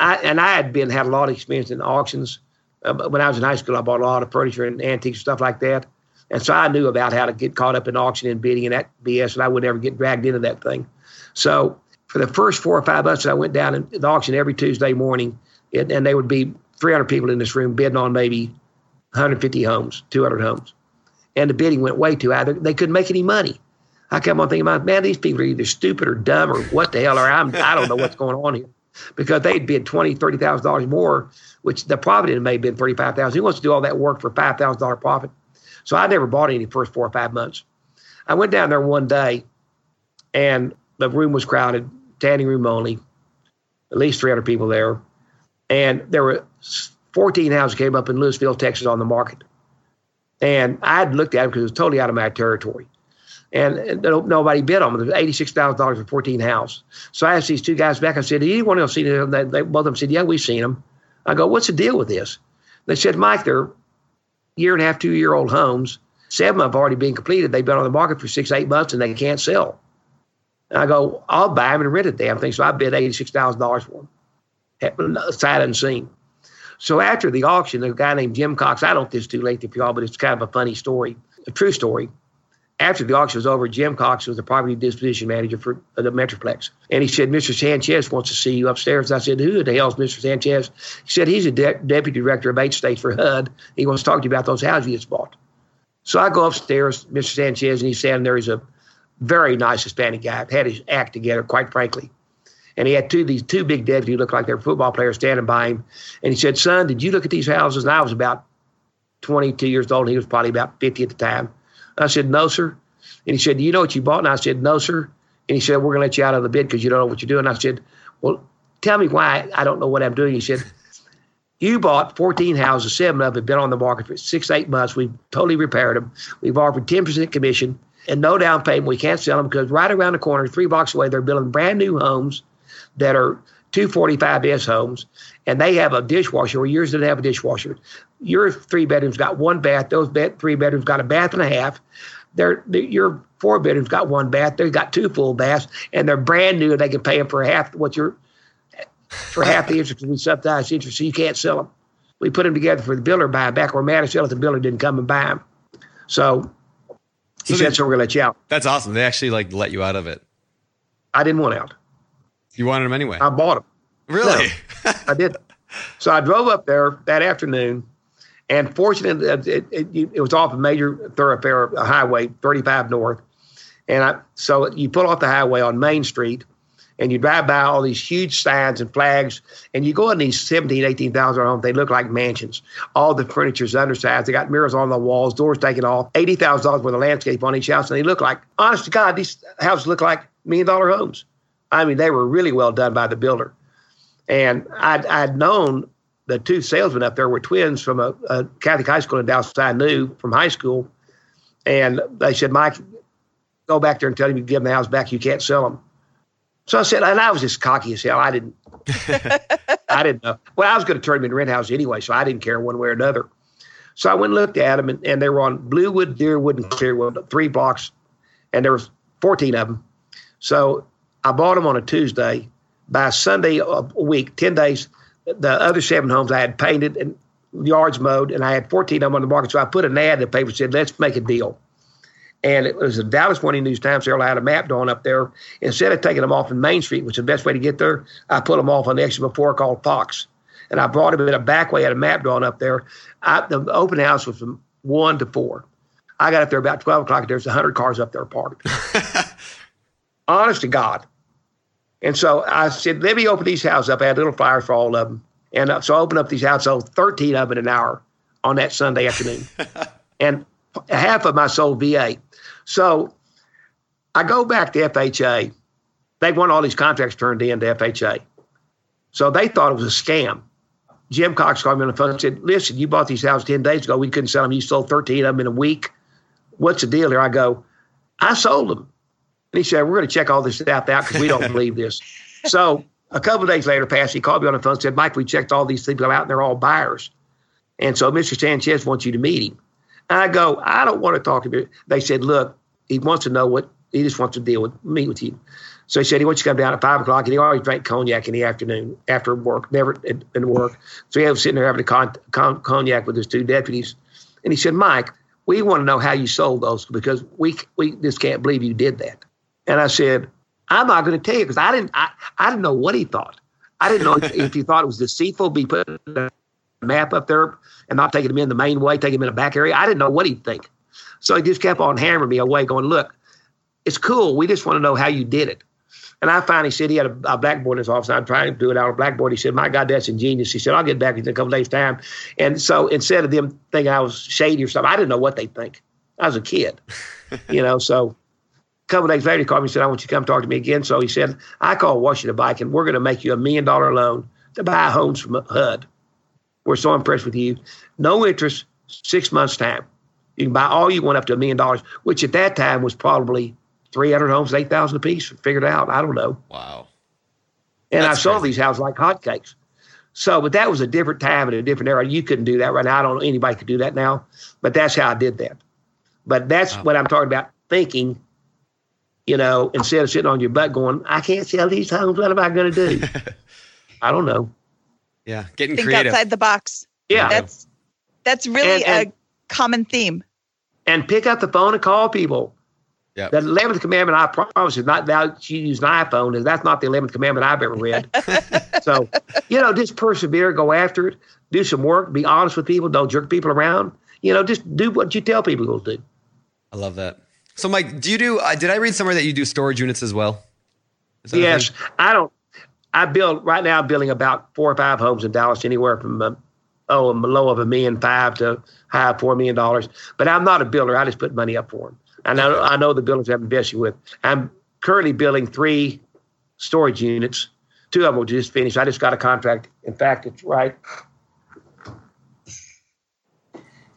I and I had been had a lot of experience in auctions. Uh, when I was in high school, I bought a lot of furniture and antiques and stuff like that. And so I knew about how to get caught up in auction and bidding and that BS, and I would never get dragged into that thing. So for the first four or five months, I went down in the auction every Tuesday morning, and, and there would be 300 people in this room bidding on maybe 150 homes, 200 homes. And the bidding went way too high. They couldn't make any money. I kept on thinking man, these people are either stupid or dumb or what the hell are I'm, I don't know what's going on here. Because they'd bid twenty, thirty thousand dollars more, which the profit may have been thirty five thousand. Who wants to do all that work for five thousand dollar profit? So I never bought any first four or five months. I went down there one day and the room was crowded, standing room only, at least 300 people there. And there were 14 houses came up in Lewisville, Texas on the market. And I had looked at them because it was totally out of my territory. And nobody bid on them. It was $86,000 for 14 houses. So I asked these two guys back. I said, anyone else see them? They, they, both of them said, Yeah, we've seen them. I go, What's the deal with this? They said, Mike, they're year and a half, two year old homes. Seven of them have already been completed. They've been on the market for six, eight months and they can't sell. And I go, I'll buy them and rent the damn thing. So I bid $86,000 for them, sight unseen. So after the auction, a guy named Jim Cox, I don't this too late for y'all, but it's kind of a funny story, a true story after the auction was over, Jim Cox was the property disposition manager for uh, the Metroplex. And he said, Mr. Sanchez wants to see you upstairs. I said, Who the hell is Mr. Sanchez? He said, He's a de- deputy director of eight states for HUD. He wants to talk to you about those houses you just bought. So I go upstairs, Mr. Sanchez, and he's standing there. He's a very nice Hispanic guy, had his act together, quite frankly. And he had two these two big deputies who looked like they were football players standing by him. And he said, Son, did you look at these houses? And I was about 22 years old, and he was probably about 50 at the time. I said, No, sir. And he said, Do you know what you bought? And I said, No, sir. And he said, We're going to let you out of the bid because you don't know what you're doing. And I said, Well, tell me why I don't know what I'm doing. He said, You bought 14 houses, seven of them have been on the market for six, eight months. We've totally repaired them. We've offered 10% commission and no down payment. We can't sell them because right around the corner, three blocks away, they're building brand new homes that are 245S homes, and they have a dishwasher where yours didn't have a dishwasher. Your three bedrooms got one bath. Those bed, three bedrooms got a bath and a half. Your four bedrooms got one bath. They've got two full baths, and they're brand new. They can pay them for half what you're for half the interest we subsidize interest, so you can't sell them. We put them together for the builder buy back, or mad as if the builder didn't come and buy them. So he so said, they, "So we're gonna let you out." That's awesome. They actually like let you out of it. I didn't want out. You wanted them anyway. I bought them. Really? No, I did. So I drove up there that afternoon and fortunately, it, it, it, was off a major thoroughfare, a highway, 35 North. And I, so you pull off the highway on Main Street and you drive by all these huge signs and flags and you go in these 17, 18,000 homes. They look like mansions. All the furniture's undersized. They got mirrors on the walls, doors taken off, $80,000 worth of landscape on each house. And they look like, honest to God, these houses look like million dollar homes. I mean, they were really well done by the builder. And I'd, I'd known the two salesmen up there were twins from a, a Catholic high school in Dallas I knew from high school. And they said, Mike, go back there and tell him you give them the house back. You can't sell them. So I said, and I was just cocky as hell. I didn't, I didn't know. Well, I was going to turn them into rent houses anyway, so I didn't care one way or another. So I went and looked at them, and, and they were on Bluewood, Deerwood, and Clearwood, three blocks, and there was 14 of them. So I bought them on a Tuesday. By Sunday a week, 10 days, the other seven homes I had painted and yards mowed, and I had 14 of them on the market. So I put an ad in the paper said, let's make a deal. And it was a Dallas Morning News Times Herald. I had a map drawn up there. Instead of taking them off in Main Street, which is the best way to get there, I put them off on the exit before called Fox. And I brought them in a back way, had a map drawn up there. I, the open house was from 1 to 4. I got up there about 12 o'clock. There's 100 cars up there parked. Honest to God. And so I said, let me open these houses up. I had little flyers for all of them. And uh, so I opened up these houses, sold 13 of them in an hour on that Sunday afternoon. and half of my sold VA. So I go back to FHA. They want all these contracts turned in to FHA. So they thought it was a scam. Jim Cox called me on the phone and said, Listen, you bought these houses 10 days ago. We couldn't sell them. You sold 13 of them in a week. What's the deal here? I go, I sold them. And he said, We're going to check all this stuff out because we don't believe this. So a couple of days later, passed, he called me on the phone and said, Mike, we checked all these people out and they're all buyers. And so Mr. Sanchez wants you to meet him. I go, I don't want to talk to you. They said, Look, he wants to know what he just wants to deal with, meet with you. So he said he wants you to come down at five o'clock, and he always drank cognac in the afternoon after work, never in, work. So he was sitting there having a con, con, cognac with his two deputies, and he said, "Mike, we want to know how you sold those because we we just can't believe you did that." And I said, "I'm not going to tell you because I didn't I, I didn't know what he thought. I didn't know if, if he thought it was deceitful, be a map up there and not taking him in the main way, taking him in the back area. I didn't know what he'd think. So he just kept on hammering me away, going, "Look, it's cool. We just want to know how you did it." And I finally said he had a, a blackboard in his office. I'm trying to do it out of blackboard. He said, "My God, that's ingenious." He said, "I'll get back in a couple days' time." And so instead of them thinking I was shady or something, I didn't know what they think. I was a kid, you know. So a couple days later, he called me and said, "I want you to come talk to me again." So he said, "I called Washington Bike, and we're going to make you a million dollar loan to buy homes from HUD. We're so impressed with you. No interest, six months time. You can buy all you want up to a million dollars, which at that time was probably." 300 homes, 8,000 apiece, figured out. I don't know. Wow. And That's I sold crazy. these houses like hotcakes. So, but that was a different time and a different era. You couldn't do that right now. I don't know anybody could do that now, but that's how I did that. But that's Wow. what I'm talking about thinking, you know, instead of sitting on your butt going, I can't sell these homes. What am I going to do? I don't know. Yeah. Getting Think creative. outside the box. Yeah. That's that's really And- and- a common theme. and pick up the phone and call people. Yep. The 11th commandment, I promise, is not that you use an iPhone, and that's not the 11th commandment I've ever read. so, you know, just persevere, go after it, do some work, be honest with people, don't jerk people around. You know, just do what you tell people you'll do. I love that. So, Mike, do you do? Uh, did I read somewhere that you do storage units as well? Is that a Yes. I don't. I build right now. I'm building about four or five homes in Dallas, anywhere from uh, oh, a low of a million five to high of four million dollars. But I'm not a builder. I just put money up for them. I know. I know the builders I'm investing with. I'm currently building three storage units. Two of them will just finish. I just got a contract. In fact, it's right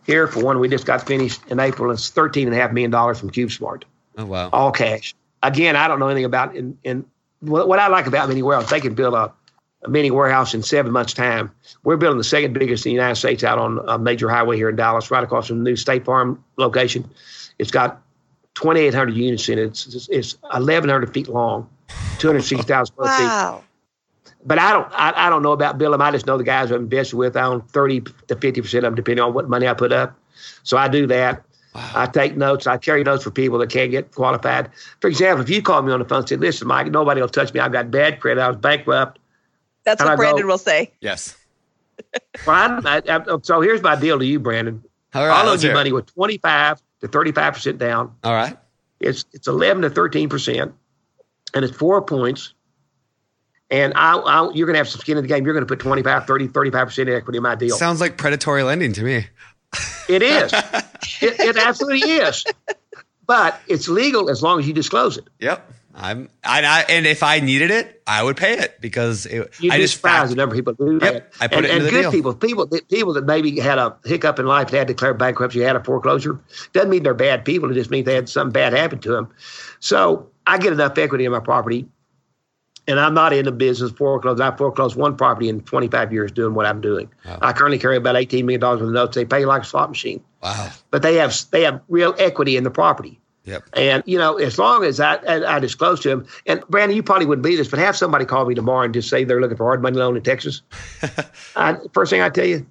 here for one. We just got finished in April. It's thirteen and a half million dollars from CubeSmart Oh wow. all cash. Again, I don't know anything about in, in what, what I like about mini warehouse. They can build a, a mini warehouse in seven months' time. We're building the second biggest in the United States out on a major highway here in Dallas, right across from the new State Farm location. It's got 2,800 units in it. It's, it's, it's 1,100 feet long, 260,000 square feet Wow. but I don't I, I don't know about Bill. I just know the guys I'm invested with. I own thirty to fifty percent of them, depending on what money I put up. So I do that. I take notes. I carry notes for people that can't get qualified. For example, if you call me on the phone and say, "Listen, Mike, nobody will touch me. I've got bad credit. I was bankrupt." That's And what I go- Brandon will say. Yes. Well, I'm, I, I, so here's my deal to you, Brandon. All right. I'll loan you money with twenty five to thirty five percent down. All right. It's it's eleven to thirteen percent, and it's four points. And I, I, you're going to have some skin in the game. You're going to put 25, 30, 35 percent equity in my deal. Sounds like predatory lending to me. It is. it, it absolutely is. But it's legal as long as you disclose it. Yep. I'm. I, I and if I needed it, I would pay it because it, You I just just surprised fact, the number of people do Yep, that. I put and, it into and the good deal. people, people that people that maybe had a hiccup in life, they had declared bankruptcy, had a foreclosure, doesn't mean they're bad people. It just means they had something bad happen to them. So I get enough equity in my property, and I'm not in the business foreclosing. I foreclosed one property in 25 years doing what I'm doing. I currently carry about 18 million dollars worth of notes. They pay like a slot machine, Wow. but they have they have real equity in the property. Yep. And you know, as long as I, I, disclose to him, and Brandon, you probably wouldn't be this, but have somebody call me tomorrow and just say they're looking for hard money loan in Texas. I, first thing I tell you,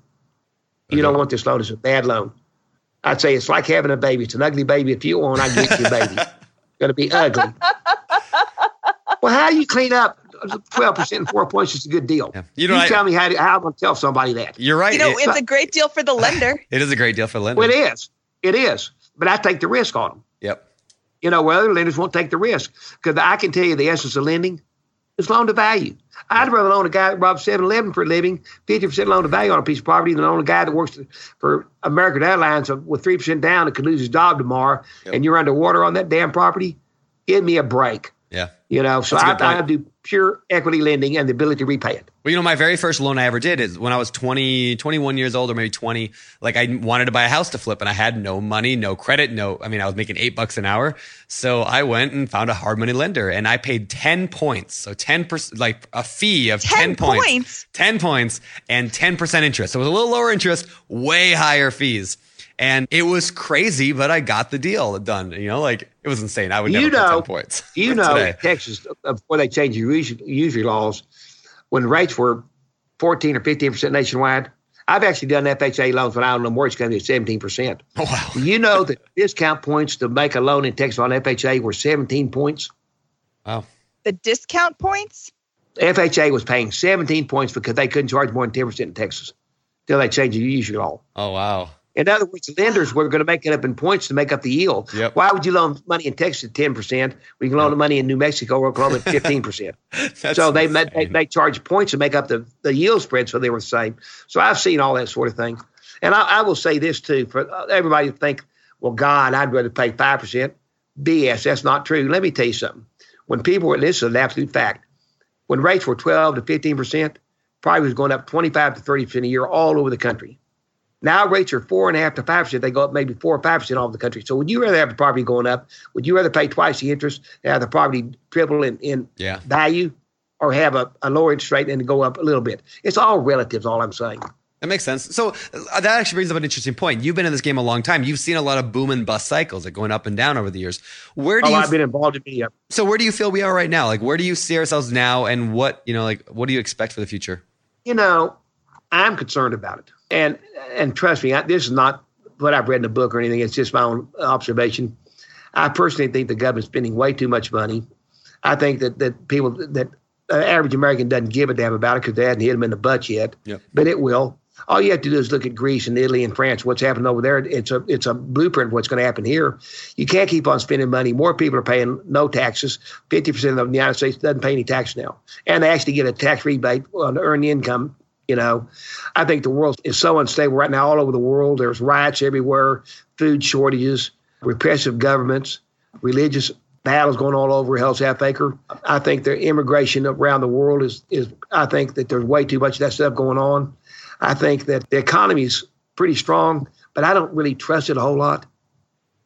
you don't want this loan. It's a bad loan. I'd say it's like having a baby. It's an ugly baby. If you want, I get you a baby. going to be ugly. Well, how do you clean up 12% in four points is a good deal. Yeah. You, know, you I, tell me how, to, how I'm going to tell somebody that. You're right. You know, it, it's a great deal for the lender. It is a great deal for the lender. Well, it is. It is. But I take the risk on them. Yep. You know, where other lenders won't take the risk. Because I can tell you the essence of lending is loan to value. I'd rather loan a guy that robs 7 Eleven for a living, 50% loan to value on a piece of property, than loan a guy that works for American Airlines with 3% down and could lose his job tomorrow yep. and you're underwater on that damn property. Give me a break. Yeah. You know, so I, I, do pure equity lending and the ability to repay it. Well, you know, my very first loan I ever did is when I was 20, 21 years old or maybe 20. Like I wanted to buy a house to flip and I had no money, no credit, no, I mean, I was making eight bucks an hour. So I went and found a hard money lender and I paid 10 points. So 10%, like a fee of 10, 10 points, points, 10 points and 10% interest. So it was a little lower interest, way higher fees. And it was crazy, but I got the deal done. You know, like it was insane. I would you never know, put 10 points. You know, today. Texas, before they changed the usury laws, when rates were 14 or 15% nationwide, I've actually done FHA loans when I owned a mortgage company at 17%. Oh, wow. You know that discount points to make a loan in Texas on FHA were 17 points. Wow. The discount points? FHA was paying 17 points because they couldn't charge more than 10% in Texas until they changed the usury law. Oh, wow. In other words, lenders were going to make it up in points to make up the yield. Yep. Why would you loan money in Texas at ten percent? We can loan yep. money in New Mexico or Oklahoma at fifteen percent. so they, they they charge points to make up the, the yield spread, so they were the same. So I've seen all that sort of thing, and I, I will say this too for uh, everybody to think, well, God, I'd rather pay five percent. BS. That's not true. Let me tell you something. When people were this is an absolute fact. When rates were twelve to fifteen percent, probably was going up twenty five to thirty percent a year all over the country. Now rates are four and a half to five percent. They go up maybe four or five percent all over the country. So would you rather have the property going up? Would you rather pay twice the interest and have the property triple in, in yeah. value, or have a, a lower interest rate and go up a little bit? It's all relatives. All I'm saying. That makes sense. So uh, that actually brings up an interesting point. You've been in this game a long time. You've seen a lot of boom and bust cycles, like going up and down over the years. Where do oh, you? I've been involved in media. So where do you feel we are right now? Like where do you see ourselves now, and what you know, like what do you expect for the future? You know, I'm concerned about it. And and trust me, I, this is not what I've read in the book or anything. It's just my own observation. I personally think the government's spending way too much money. I think that that people that uh, average American doesn't give a damn about it because they hadn't hit them in the butt yet. Yep. But it will. All you have to do is look at Greece and Italy and France. What's happened over there? It's a it's a blueprint of what's going to happen here. You can't keep on spending money. More people are paying no taxes. Fifty percent of the United States doesn't pay any tax now, and they actually get a tax rebate on earned income you know, I think the world is so unstable right now all over the world. There's riots everywhere, food shortages, repressive governments, religious battles going all over Hell's Half Acre. I think the immigration around the world is is I think that there's way too much of that stuff going on. I think that the economy is pretty strong, but I don't really trust it a whole lot.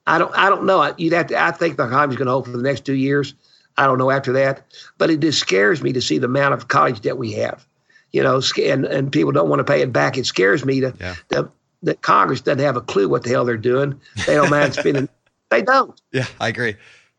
I don't I don't know. You'd have to I think the economy's going to hold for the next two years. I don't know after that, but it just scares me to see the amount of college debt we have you know, and, and people don't want to pay it back. It scares me to, yeah. to, that Congress doesn't have a clue what the hell they're doing. They don't mind spending. They don't. Yeah, I agree.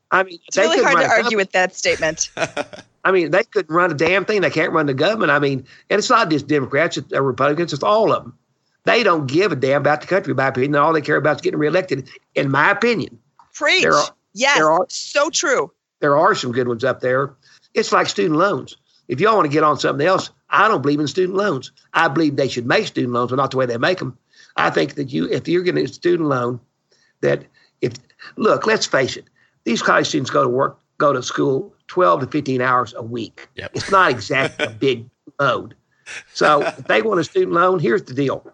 I mean, it's really hard to argue with that statement. I mean, they couldn't run a damn thing. They can't run the government. I mean, and it's not just Democrats or uh, Republicans. It's all of them. They don't give a damn about the country, in my opinion. All they care about is getting reelected, in my opinion. Preach. There are, yes, there are, so true. There are some good ones up there. It's like student loans. If y'all want to get on something else, I don't believe in student loans. I believe they should make student loans, but not the way they make them. I think that you, if you're getting a student loan, that if look, let's face it, these college students go to work, go to school 12 to 15 hours a week. Yep. It's not exactly a big load. So if they want a student loan, here's the deal: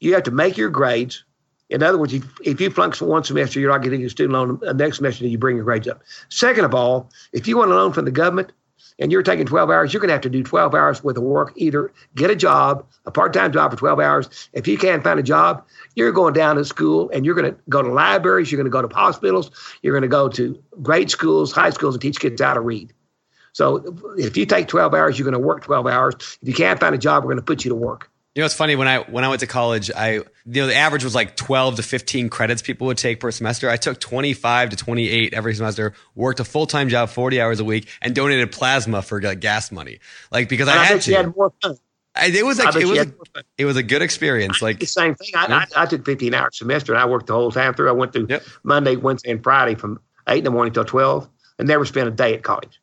you have to make your grades. In other words, if, if you flunk for one semester, you're not getting a student loan. The next semester, you bring your grades up. Second of all, if you want a loan from the government, and you're taking 12 hours, you're going to have to do 12 hours worth of work. Either get a job, a part time job for 12 hours. If you can't find a job, you're going down to school and you're going to go to libraries, you're going to go to hospitals, you're going to go to grade schools, high schools, and teach kids how to read. So if you take 12 hours, you're going to work 12 hours. If you can't find a job, we're going to put you to work. You know, it's funny when I when I went to college, I you know the average was like 12 to 15 credits people would take per semester. I took 25 to 28 every semester, worked a full time job 40 hours a week, and donated plasma for like gas money. Like because I, I had to. Had more fun. I- it was like it was a, it was a good experience. Like the same thing. I. I, I took 15 hours semester and I worked the whole time through. I went through Yep. Monday, Wednesday, and Friday from 8 in the morning till 12 and never spent a day at college.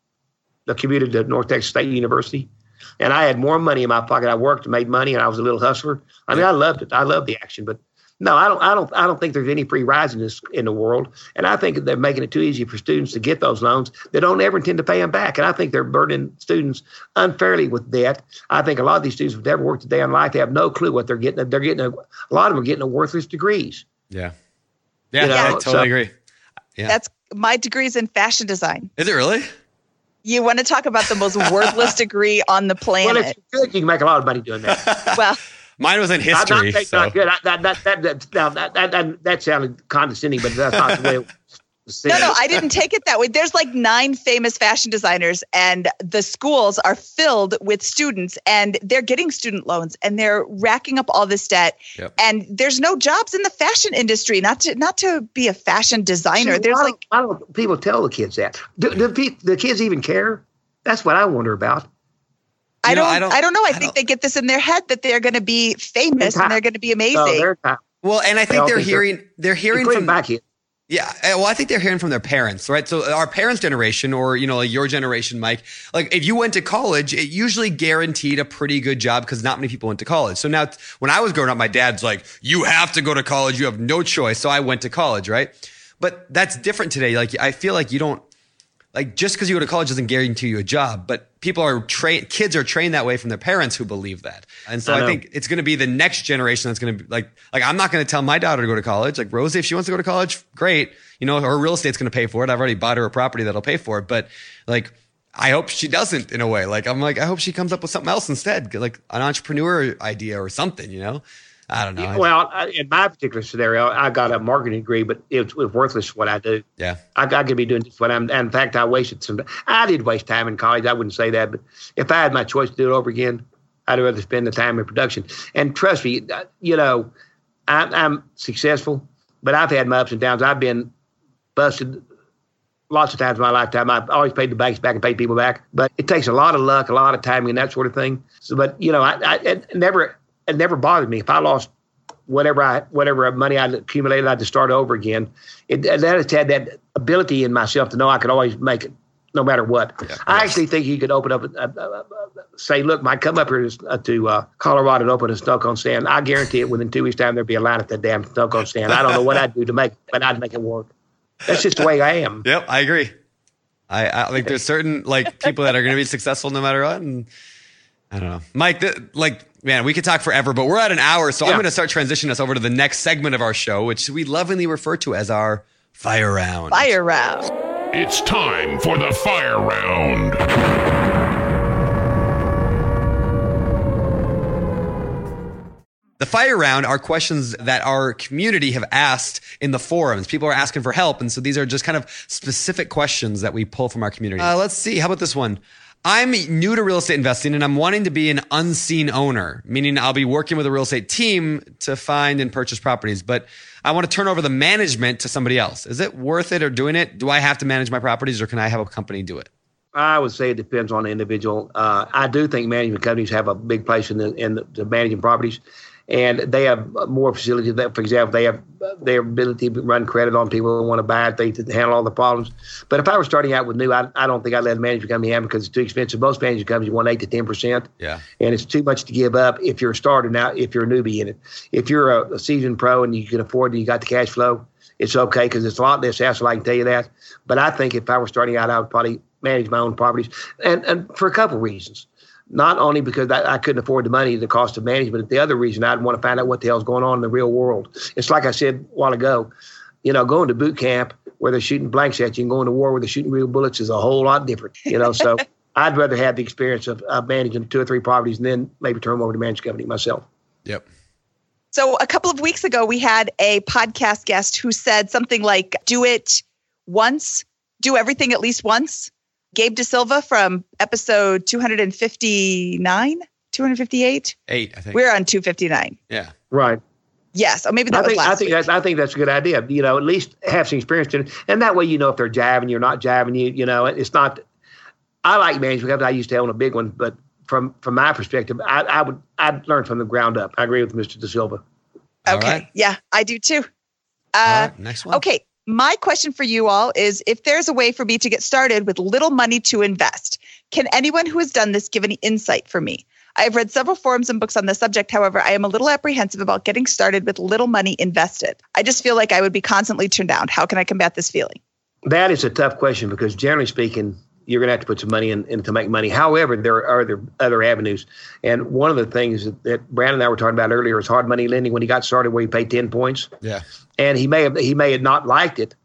I commuted to North Texas State University and I had more money in my pocket. I worked, made money, and I was a little hustler. I mean, I loved it. I loved the action, but no, I don't. I don't. I don't think there's any free rides in this in the world, and I think they're making it too easy for students to get those loans. They don't ever intend to pay them back, and I think they're burdening students unfairly with debt. I think a lot of these students have never worked a day in life. They have no clue what they're getting. They're getting a, a lot of them are getting a worthless degrees. yeah, yeah, You know, I totally so- agree. Yeah. That's my degree's in fashion design. Is it really? You want to talk about the most worthless degree on the Well, if planet? you're good, you can make a lot of money doing that. Well, Mine was in I'm not history. So. not good. I, that, that, that, that, now, that, that, that, that sounded condescending, but that's not the way it was said. No, no, I didn't take it that way. There's like nine famous fashion designers, and the schools are filled with students, and they're getting student loans, and they're racking up all this debt. Yep. And there's no jobs in the fashion industry. Not to not to be a fashion designer. See, There's why like why don't people tell the kids that? Do, do pe- the kids even care? That's what I wonder about. I know, don't, I I don't- don't. know. I, I think don't- they get this in their head that they're going to be famous and they're going to be amazing. So Well, and I think they're think they're- hearing they're hearing from back kids. Yeah, uh, well, I think they're hearing from their parents, right? So our parents' generation, or you know, like your generation, Mike, like if you went to college, it usually guaranteed a pretty good job because not many people went to college. So now, when I was growing up, my dad's like, "You have to go to college. You have no choice." So I went to college, right? But that's different today. Like I feel like you don't like just because you go to college doesn't guarantee you a job, but people are trained, kids are trained that way from their parents who believe that. And so I I, think it's going to be the next generation that's going to be like, like I'm not going to tell my daughter to go to college. Like Rosie, if she wants to go to college, great. You know, her real estate's going to pay for it. I've already bought her a property that'll pay for it. But like, I hope she doesn't in a way. Like, I'm like, I hope she comes up with something else instead, like an entrepreneur idea or something, you know? I don't know. I- Well, I, in my particular scenario, I got a marketing degree, but it was worthless what I do. yeah. I, I could be doing just what I'm. And in fact, I wasted some. I did waste time in college. I wouldn't say that, but if I had my choice to do it over again, I'd rather spend the time in production. And trust me, uh, you know, I'm, I'm successful, but I've had my ups and downs. I've been busted lots of times in my lifetime. I've always paid the banks back and paid people back, but it takes a lot of luck, a lot of timing, and that sort of thing. So, but you know, I, I it never, it never bothered me if I lost whatever I whatever money I accumulated, I had to start over again. It that has had that ability in myself to know I could always make it, no matter what. I actually think you could open up, a, a, a, say, look, Mike, come up here to, uh, to uh, Colorado and open a snow cone stand. I guarantee it. Within two weeks' time, there'd be a line at that damn snow cone stand. I don't know what I'd do to make, it, but I'd make it work. That's just the way I am. Yep, I agree. I, I like there's certain like people that are going to be successful no matter what, and I don't know, Mike. th- like, man, we could talk forever, but we're at an hour, so I'm going to start transitioning us over to the next segment of our show, which we lovingly refer to as our fire round. fire round. It's time for the fire round. The fire round are questions that our community have asked in the forums. People are asking for help. And so these are just kind of specific questions that we pull from our community. Uh, let's see. How about this one? I'm new to real estate investing and I'm wanting to be an unseen owner, meaning I'll be working with a real estate team to find and purchase properties, but I want to turn over the management to somebody else. Is it worth it or doing it? Do I have to manage my properties or can I have a company do it? I would say it depends on the individual. Uh, I do think management companies have a big place in the in the, the managing properties, and they have more facilities. That, for example, they have their ability to run credit on people who want to buy it. They to handle all the problems. But if I were starting out with new, I, I don't think I'd let a management company have it because it's too expensive. Most management companies want eight to ten percent. Yeah. and it's too much to give up if you're a starter now. If you're a newbie in it, if you're a, a seasoned pro and you can afford it, you got the cash flow. It's okay because it's a lot less hassle. I can tell you that. But I think if I were starting out, I would probably manage my own properties, and and for a couple of reasons. Not only because I, I couldn't afford the money, the cost of management, but the other reason I'd want to find out what the hell's going on in the real world. It's like I said a while ago, you know, going to boot camp where they're shooting blanks at you and going to war where they're shooting real bullets is a whole lot different. You know, so I'd rather have the experience of, of managing two or three properties and then maybe turn them over to management company myself. Yep. So a couple of weeks ago, we had a podcast guest who said something like, "Do it once, do everything at least once." Gabe De Silva from episode 259, 258. Eight, I think. We're on 259. yeah. Right. Yes, or maybe that I was think last I think week. that's I think that's a good idea. You know, at least have some experience in it, and that way you know if they're jabbing you or not jabbing you. You know, it's not. I like management companies. I used to own a big one, but from from my perspective, I, I would I'd learn from the ground up. I agree with Mr. De Silva. Okay. right. Yeah, I do too. Uh, right, next one. Okay. My question for you all is if there's a way for me to get started with little money to invest, can anyone who has done this give any insight for me? I have read several forums and books on the subject. However, I am a little apprehensive about getting started with little money invested. I just feel like I would be constantly turned down. How can I combat this feeling? That is a tough question because generally speaking, you're going to have to put some money in, in to make money. However, there are other other avenues, and one of the things that, that Brandon and I were talking about earlier is hard money lending. When he got started, where he paid ten points, Yeah. and he may have he may have not liked it,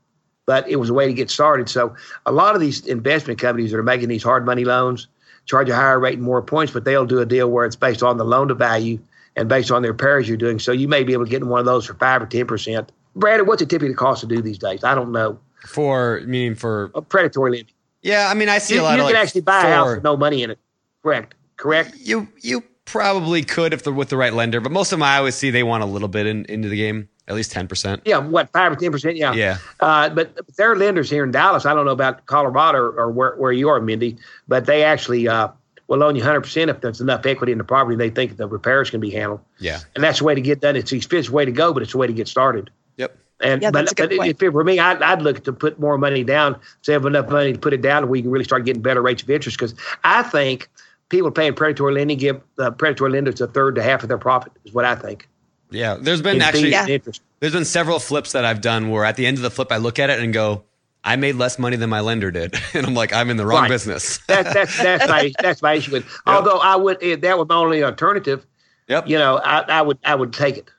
but it was a way to get started. So a lot of these investment companies that are making these hard money loans charge a higher rate and more points, but they'll do a deal where it's based on the loan to value and based on the repairs you're doing. So you may be able to get in one of those for five or ten percent. Brandon, what's it typically cost to do these days? I don't know. For meaning for Uh, predatory lending. Yeah, I mean I see You, a lot you of can like actually buy a house with no money in it. Correct. Correct. You you probably could if they're with the right lender, but most of them I always see they want a little bit in, into the game, at least ten percent. Yeah, what five or ten percent? Yeah. Yeah. Uh, but there are lenders here in Dallas. I don't know about Colorado or, or where, where you are, Mindy, but they actually uh, will loan you hundred percent if there's enough equity in the property. They think the repairs can be handled, Yeah. and that's the way to get done. It's the expensive way to go, but it's the way to get started. Yep. And Yeah, but, a good but point. if it were me, I'd, I'd look to put more money down, save enough money to put it down, where you can really start getting better rates of interest. Because I think people paying predatory lending give uh, predatory lenders a third to half of their profit. Is what I think. Yeah. There's been in actually Yeah. interest. there's been several flips that I've done where at the end of the flip I look at it and go, I made less money than my lender did. and I'm like, I'm in the wrong Right. business. That, that's that's my that's my issue with. Although I would, if that was my only alternative. Yep. You know, I, I would I would take it.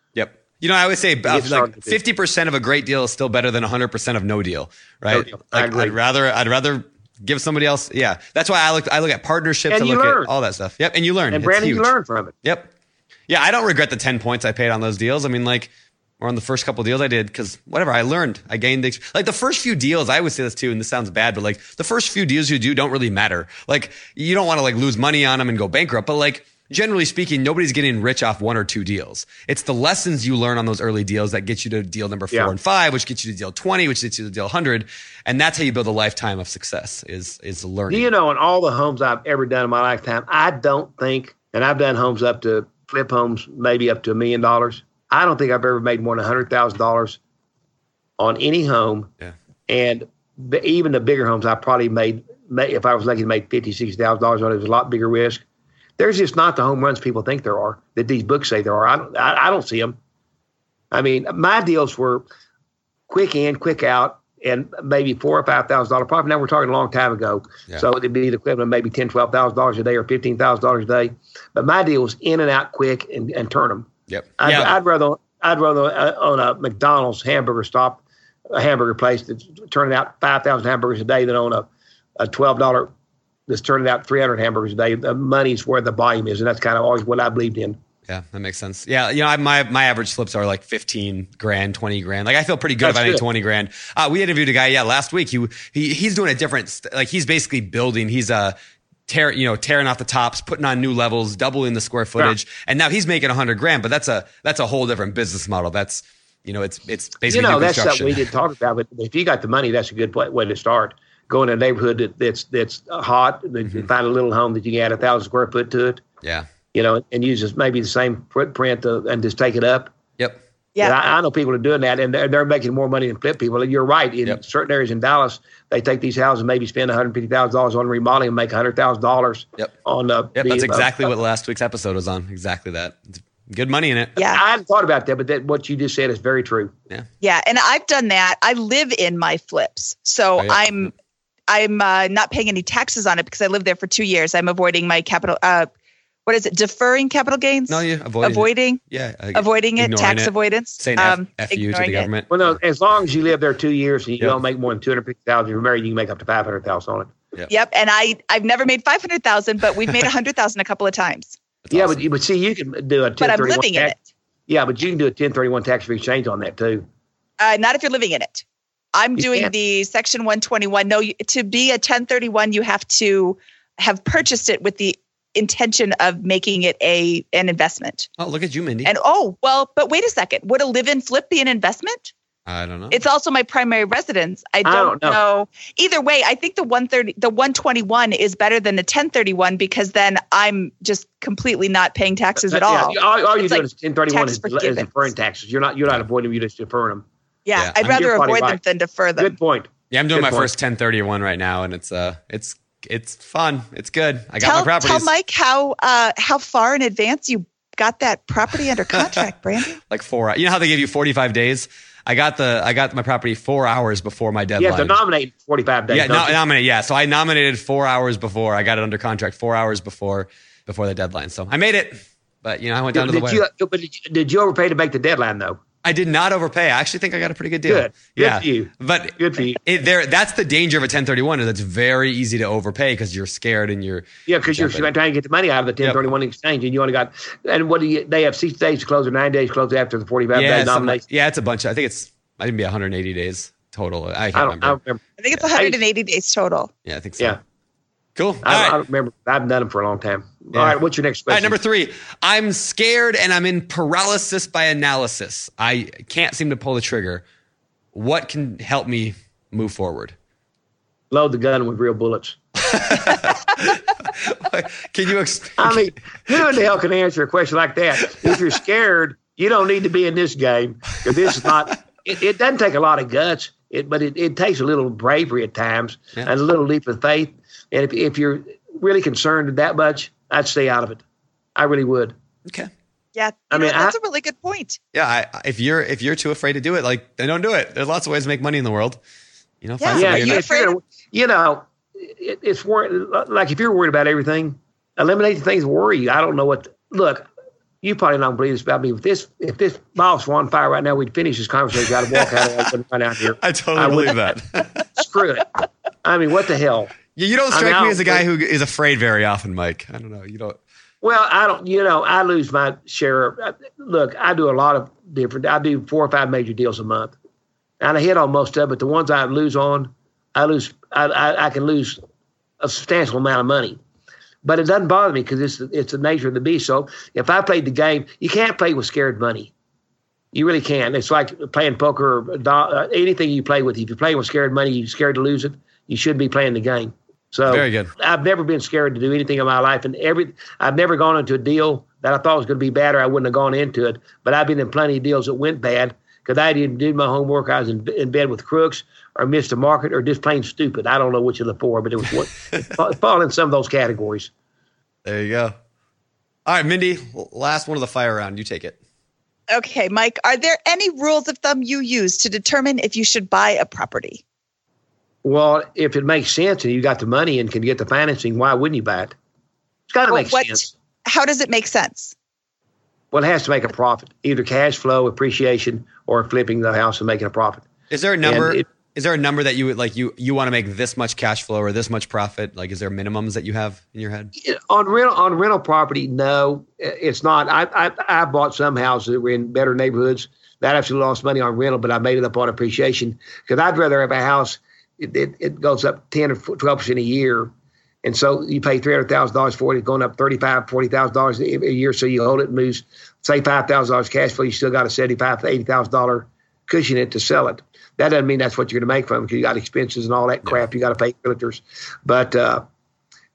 You know, I always say uh, Get like fifty percent of a great deal is still better than hundred percent of no deal, right? No deal. Like. I'd rather I'd rather give somebody else. Yeah, that's why I look I look at partnerships. And I look learn. at all that stuff. Yep, and you learn. And Brandon, you learn from it. Yep. Yeah, I don't regret the ten points I paid on those deals. I mean, like, or on the first couple deals I did, because whatever I learned, I gained. The, like the first few deals, I always say this too, and this sounds bad, but like the first few deals you do don't really matter. Like you don't want to like lose money on them and go bankrupt, but like generally speaking, nobody's getting rich off one or two deals. It's the lessons you learn on those early deals that get you to deal number four Yeah. and five, which gets you to deal twenty, which gets you to deal hundred, and that's how you build a lifetime of success. Is is learning. you know, in all the homes I've ever done in my lifetime, I don't think, and I've done homes up to flip homes, maybe up to a million dollars. I don't think I've ever made more than hundred thousand dollars on any home. Yeah. And the, even the bigger homes, I probably made, may, if I was lucky to make fifty, sixty thousand dollars on it, it was a lot bigger risk. There's just not the home runs people think there are that these books say there are. I don't, I, I don't see them. I mean, my deals were quick in, quick out, and maybe four or five thousand dollar profit. Now we're talking a long time ago, Yeah. so it'd be the equivalent of maybe ten, twelve thousand dollars a day or fifteen thousand dollars a day. But my deal was in and out quick and, and turn them. Yep. I'd, yeah. I'd rather I'd rather uh, own a McDonald's hamburger stop, a hamburger place that's turning out five thousand hamburgers a day than own a, a twelve dollar that's turning out three hundred hamburgers a day. The money's where the volume is, and that's kind of always what I believed in. Yeah, that makes sense. Yeah, you know, I, my my average slips are like fifteen grand, twenty grand. Like I feel pretty good That's make twenty grand. Uh, we interviewed a guy, yeah, last week. He he he's doing a different, st- like he's basically building. He's uh tear you know tearing off the tops, putting on new levels, doubling the square footage, and now he's making a hundred grand. But that's a that's a whole different business model. That's you know, it's it's basically you know, that's something we didn't talk about. But if you got the money, that's a good way to start. Go in a neighborhood that, that's that's hot, that Mm-hmm. find a little home that you can add a thousand square foot to it. yeah. You know, and use this- maybe the same footprint uh, and just take it up. Yep. Yeah. I, I know people are doing that, and they're, they're making more money than flip people. And you're right. In Yep. certain areas in Dallas, they take these houses and maybe spend one hundred fifty thousand dollars on remodeling and make hundred thousand dollars. Yep. On uh, Yep. the- That's uh, exactly what last week's episode was on. Exactly that. It's good money in it. Yeah. I hadn't thought about that, but that, what you just said is very true. Yeah. Yeah, and I've done that. I live in my flips, so Oh, yeah. I'm I'm uh, not paying any taxes on it because I lived there for two years. I'm avoiding my capital. Uh, what is it? Deferring capital gains? No, you avoid avoiding Yeah. I- avoiding it. Tax it, avoidance. Saying F, Um, F you to the ignoring it. government. Well, no, as long as you live there two years and you Yep. don't make more than two hundred fifty thousand, you're married, you can make up to five hundred thousand on it. Yep, and I I've never made five hundred thousand, but we've made a hundred thousand a couple of times. That's yeah, awesome. but you, but see, you can do a But ten I'm thirty one living in it. Yeah, but you can do a ten thirty one tax free exchange on that too. Uh, not if you're living in it. I'm You doing can't. the Section 121. No, you, to be a 1031, you have to have purchased it with the intention of making it a an investment. oh, look at you, Mindy. And oh, well, but wait a second. Would a live-in flip be an investment? I don't know. It's also my primary residence. I don't, don't know. know. Either way, I think the 130 the 121 is better than the 1031 because then I'm just completely not paying taxes uh, at all. Yeah, all, all you're It's doing like is 1031 tax is, is deferring taxes. You're not you're not avoiding them. You're just deferring them. Yeah, Yeah, I'd I'm- rather avoid them right. than defer them. Good point. yeah, I'm doing Good my point. first 1031 right now, and it's uh, it's it's fun. It's good. I got Tell, my properties tell Mike how uh, how far in advance you got that property under contract, Brandon. like four. You know how they give you 45 days? I got the I got my property four hours before my You deadline. have to nominate 45 days. yeah, no, nominate. Yeah, so I nominated four hours before. I got it under contract four hours before before the deadline. So I made it, but you know I went down to the did, wire. you, but did you, did you overpay to make the deadline though? I did not overpay. I actually think I got a pretty good deal. Good. Good yeah, for you. But Good for you. It, there, that's the danger of a 1031 is it's very easy to overpay because you're scared and you're Yeah, because you're trying to get the money out of the 1031 exchange, and you only got. And what do you? They have six days to close or nine days to close after the 45 yeah, day nomination. yeah, it's a bunch. Of, I think it's I think it'd be 180 days total. I can't I don't. remember. I don't remember. I think it's 180 days total. yeah, I think so. Yeah. Cool. I, don't, I don't remember. I haven't done them for a long time. Yeah. All right. What's your next All question? right, number three. I'm scared and I'm in paralysis by analysis. I can't seem to pull the trigger. What can help me move forward? Load the gun with real bullets. Can you? Ex- I mean, who in the hell can answer a question like that? If you're scared, you don't need to be in this game because this is not. It, it doesn't take a lot of guts, it, but it, it takes a little bravery at times Yeah. and a little leap of faith. And if, if you're really concerned that much, I'd stay out of it. I really would. okay. Yeah, I you know, mean, that's I- a really good point. Yeah, I, if you're if you're too afraid to do it, like then don't do it. There's lots of ways to make money in the world. You know, find Yeah, Yeah, something you, you're you're gonna, you know, it, it's wor- like if you're worried about everything, eliminate the things that worry you. I don't know what. Look, you probably don't believe this about me. If this if this boss were on fire right now, we'd finish this conversation. I'd walk out. I wouldn't run out here. I totally I believe that. Screw it. I mean, what the hell? Yeah, you don't I strike mean, me as a guy who is afraid very often, Mike. I don't know. You don't. Well, I don't. You know, I lose my share. Of, look, I do a lot of different. I do four or five major deals a month, and I hit on most of. it. But the ones I lose on, I lose. I, I, I can lose a substantial amount of money. But it doesn't bother me because it's it's the nature of the beast. So if I played the game, you can't play with scared money. You really can't. It's like playing poker or uh, anything you play with. If you're playing with scared money, you're scared to lose it. You shouldn't be playing the game. So Very good. I've never been scared to do anything in my life, and every I've never gone into a deal that I thought was going to be bad, or I wouldn't have gone into it. But I've been in plenty of deals that went bad because I didn't do my homework. I was in, in bed with crooks, or missed a market, or just plain stupid. I don't know which of the four, but it was what it fall- fall in some of those categories. There you go. All right, Mindy. Last one of the fire round. You take it. Okay, Mike, are there any rules of thumb you use to determine if you should buy a property? Well, if it makes sense and you got the money and can get the financing, why wouldn't you buy it? It's got to Well, make what- sense. How does it make sense? Well, it has to make a profit, either cash flow, appreciation, or flipping the house and making a profit. Is there a number? Is there a number that you would like? You you want to make this much cash flow or this much profit? Like, is there minimums that you have in your head? on rental on rental property, no, it's not. I I, I bought some houses that were in better neighborhoods that actually lost money on rental, but I made it up on appreciation because I'd rather have a house. It, it, it goes up ten or twelve percent a year, and so you pay three hundred thousand dollars for it. It's going up thirty five, forty thousand dollars $40,000 a year. So you hold it and moves, say five thousand dollars cash flow. You still got a seventy five to eighty thousand dollar cushion it to sell it. That doesn't mean that's what you're going to make from it because you got expenses and all that crap. You got to pay realtors, but. uh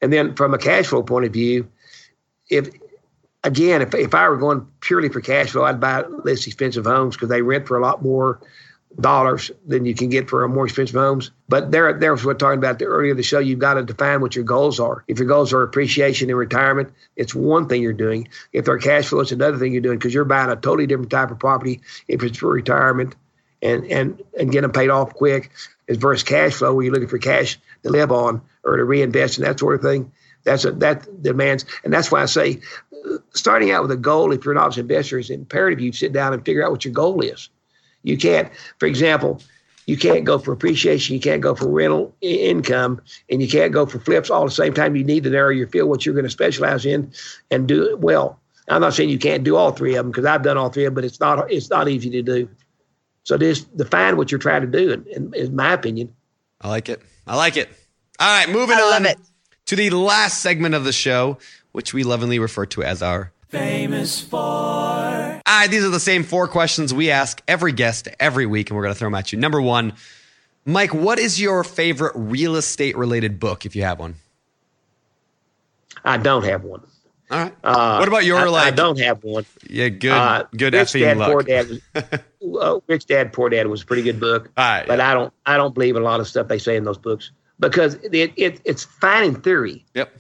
and then from a cash flow point of view, if again, if, if I were going purely for cash flow, I'd buy less expensive homes because they rent for a lot more dollars than you can get for a more expensive homes. But there, there was what talking about the, earlier in the show. You've got to define what your goals are. If your goals are appreciation and retirement, it's one thing you're doing. If they're cash flow, it's another thing you're doing because you're buying a totally different type of property. If it's for retirement and and and get them paid off quick, as versus cash flow where you're looking for cash to live on or to reinvest and that sort of thing. That's a, that demands, and that's why I say, uh, starting out with a goal. If you're an obvious investor, is imperative you sit down and figure out what your goal is. You can't, for example, you can't go for appreciation, you can't go for rental i- income, and you can't go for flips all at the same time. You need to narrow your field, what you're going to specialize in, and do it well. I'm not saying you can't do all three of them because I've done all three of them, but it's not it's not easy to do. So just define what you're trying to do, in, in, in my opinion. I like it. I like it. All right, moving I on love it. to the last segment of the show, which we lovingly refer to as our famous four. All right, these are the same four questions we ask every guest every week, and we're going to throw them at you. Number one, Mike, what is your favorite real estate related book if you have one? I don't have one. All right. Uh, what about your I, like? I don't have one. Yeah, good, Uh, good Rich Dad luck. Poor Dad was uh, Rich Dad Poor Dad was a pretty good book. All right, but yeah. I don't I don't believe a lot of stuff they say in those books because it, it it's fine in theory, Yep.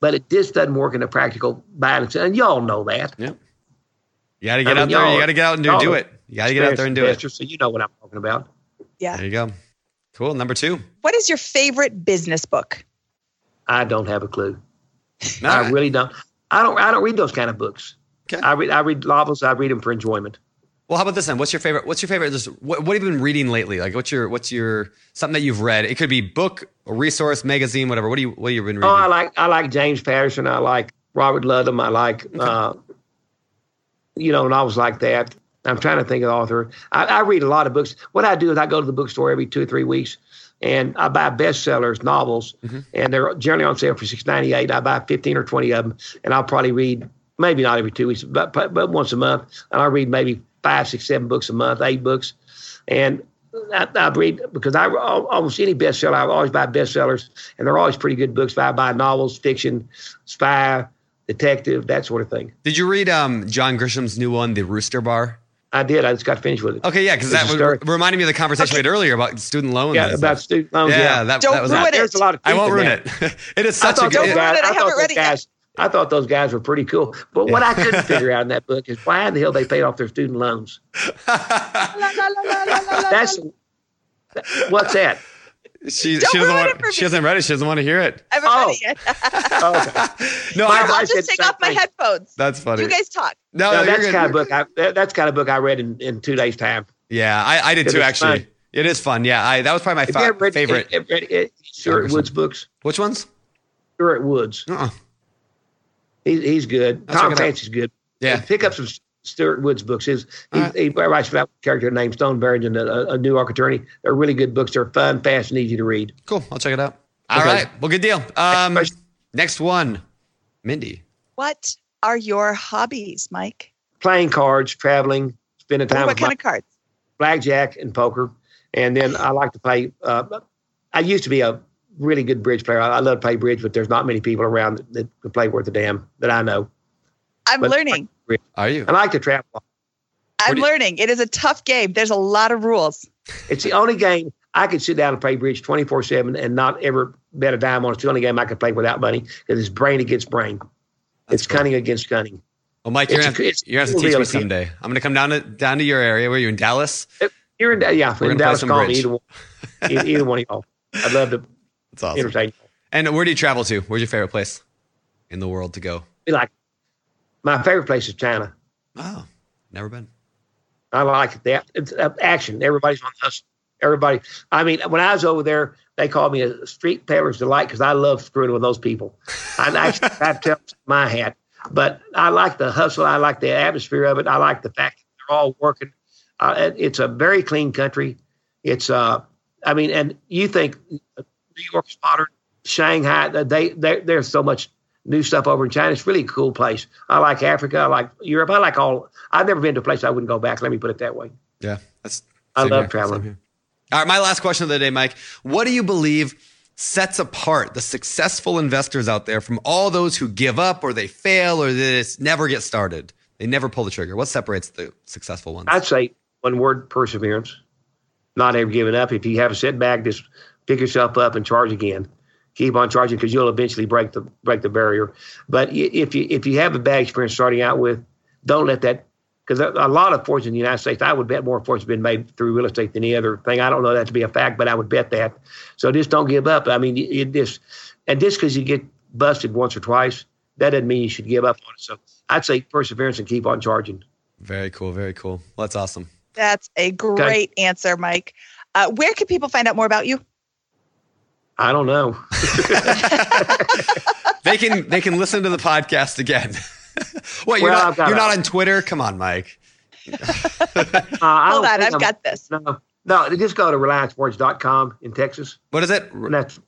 but it just doesn't work in the practical balance, and y'all know that. Yep. You got to get I out there. y'all- got to get out and do, do it. You got to get out there and do it. Investors, So you know what I'm talking about. Yeah. There you go. Cool. Number two. What is your favorite business book? I don't have a clue. All I really don't. I don't. I don't read those kind of books. Okay. I read. I read novels. I read them for enjoyment. Well, how about this then? What's your favorite? What's your favorite? Just what, what have you been reading lately? Like, what's your what's your something that you've read? It could be book, a resource, magazine, whatever. What do you what have you been reading? Oh, I like. I like James Patterson. I like Robert Ludlum. I like. Uh, you know, novels like that. I'm trying to think of the author. I, I read a lot of books. What I do is I go to the bookstore every two or three weeks, and I buy bestsellers, novels, mm-hmm. and they're generally on sale for six ninety eight. I buy fifteen or twenty of them, and I'll probably read maybe not every two weeks, but but, but once a month, and I read maybe five, six, seven books a month, eight books, and. I, I read because I almost any bestseller I always buy bestsellers and they're always pretty good books. I buy novels, fiction, spy, detective, that sort of thing. Did you read um, John Grisham's new one, The Rooster Bar? I did. I just got finished with it. Okay, yeah, because that a would, reminded me of the conversation we had earlier about student loans. Yeah, and about stuff. student loans. yeah, Yeah, that, Don't that was ruin that. it. there's a lot of. I won't ruin it. it is such a good. those Don't guys. ruin it. I I haven't thought read those it yet. guys. I thought those guys were pretty cool. But what I couldn't figure out in that book is why in the hell they paid off their student loans. That's what's that? She, Don't she doesn't want. it She hasn't read it. She doesn't want to hear it. I haven't Oh. read it yet. Oh, okay. No, My I, I'll said just take off my headphones. that's funny. You guys talk. no, No, you're that's kind of book I. That's kind of book I read in, in two days' time. Yeah, I, I did too. Actually, fun. it is fun. Yeah, I that was probably my Have fa- read, favorite. Have you ever read, Stuart Woods books? Which ones? Stuart Woods. Uh-uh. He's he's good. I'll Tom it out. Clancy's good. Yeah. Pick up some Stuart Woods books. His he, All right. he writes about a character named Stone Barrington, a, a New York attorney. They're really good books. They're fun, fast, and easy to read. Cool. I'll check it out. All Okay. right. Well, good deal. Um, question. next one, Mindy. What are your hobbies, Mike? Playing cards, traveling, spending time what with kind my of cards? blackjack and poker. And then I like to play. Uh, I used to be a really good bridge player. I, I love to play bridge, but there's not many people around that, that can play worth a damn that I know. I'm But- learning. Are you? I like to travel. I'm do you- learning. It is a tough game. There's a lot of rules. It's the only game I could sit down and play bridge 24 7 and not ever bet a dime on. It's the only game I could play without money because it's brain against brain. it's cool. cunning against cunning. Well, Mike, you're gonna, have, you're gonna have to cool teach me someday. I'm gonna come down to down to your area. Where are you in Dallas? You're in, yeah, We're gonna in Dallas, some call me either one, either, either one of y'all. I'd love to That's awesome. entertain you. And where do you travel to? Where's your favorite place in the world to go? Be like, my favorite place is China. Oh, never been. I like that. It's uh, action. Everybody's on the hustle. Everybody. I mean, when I was over there, they called me a street peddler's delight because I love screwing with those people. I actually I tell my hat, but I like the hustle. I like the atmosphere of it. I like the fact that they're all working. Uh, it's a very clean country. It's uh, I mean, and you think New York's modern, Shanghai. They they there's so much new stuff over in China. It's really a cool place. I like Africa. I like Europe. I like all. I've never been to a place I wouldn't go back. Let me put it that way. Yeah, that's. I love here, traveling. same here. All right, my last question of the day, Mike. What do you believe sets apart the successful investors out there from all those who give up or they fail or they just never get started? They never pull the trigger. What separates the successful ones? I'd say one word: perseverance. Not ever giving up. If you have a setback, just pick yourself up and charge again. Keep on charging because you'll eventually break the break the barrier. But if you if you have a bad experience starting out with, don't let that because a lot of fortunes in the United States, I would bet more fortunes have been made through real estate than any other thing. I don't know that to be a fact, but I would bet that. So just don't give up. I mean, you, you just and just because you get busted once or twice, that doesn't mean you should give up on it. So I'd say perseverance and keep on charging. Very cool. Very cool. Well, that's awesome. That's a great answer, Mike. Uh, where can people find out more about you? I don't know. They can they can listen to the podcast again. what you're Well, not you're a- not on Twitter? Come on, Mike. Uh, I Hold on, I've I'm- got this. No, no, just go to RelianceMortgage.com in Texas. What is it? And that's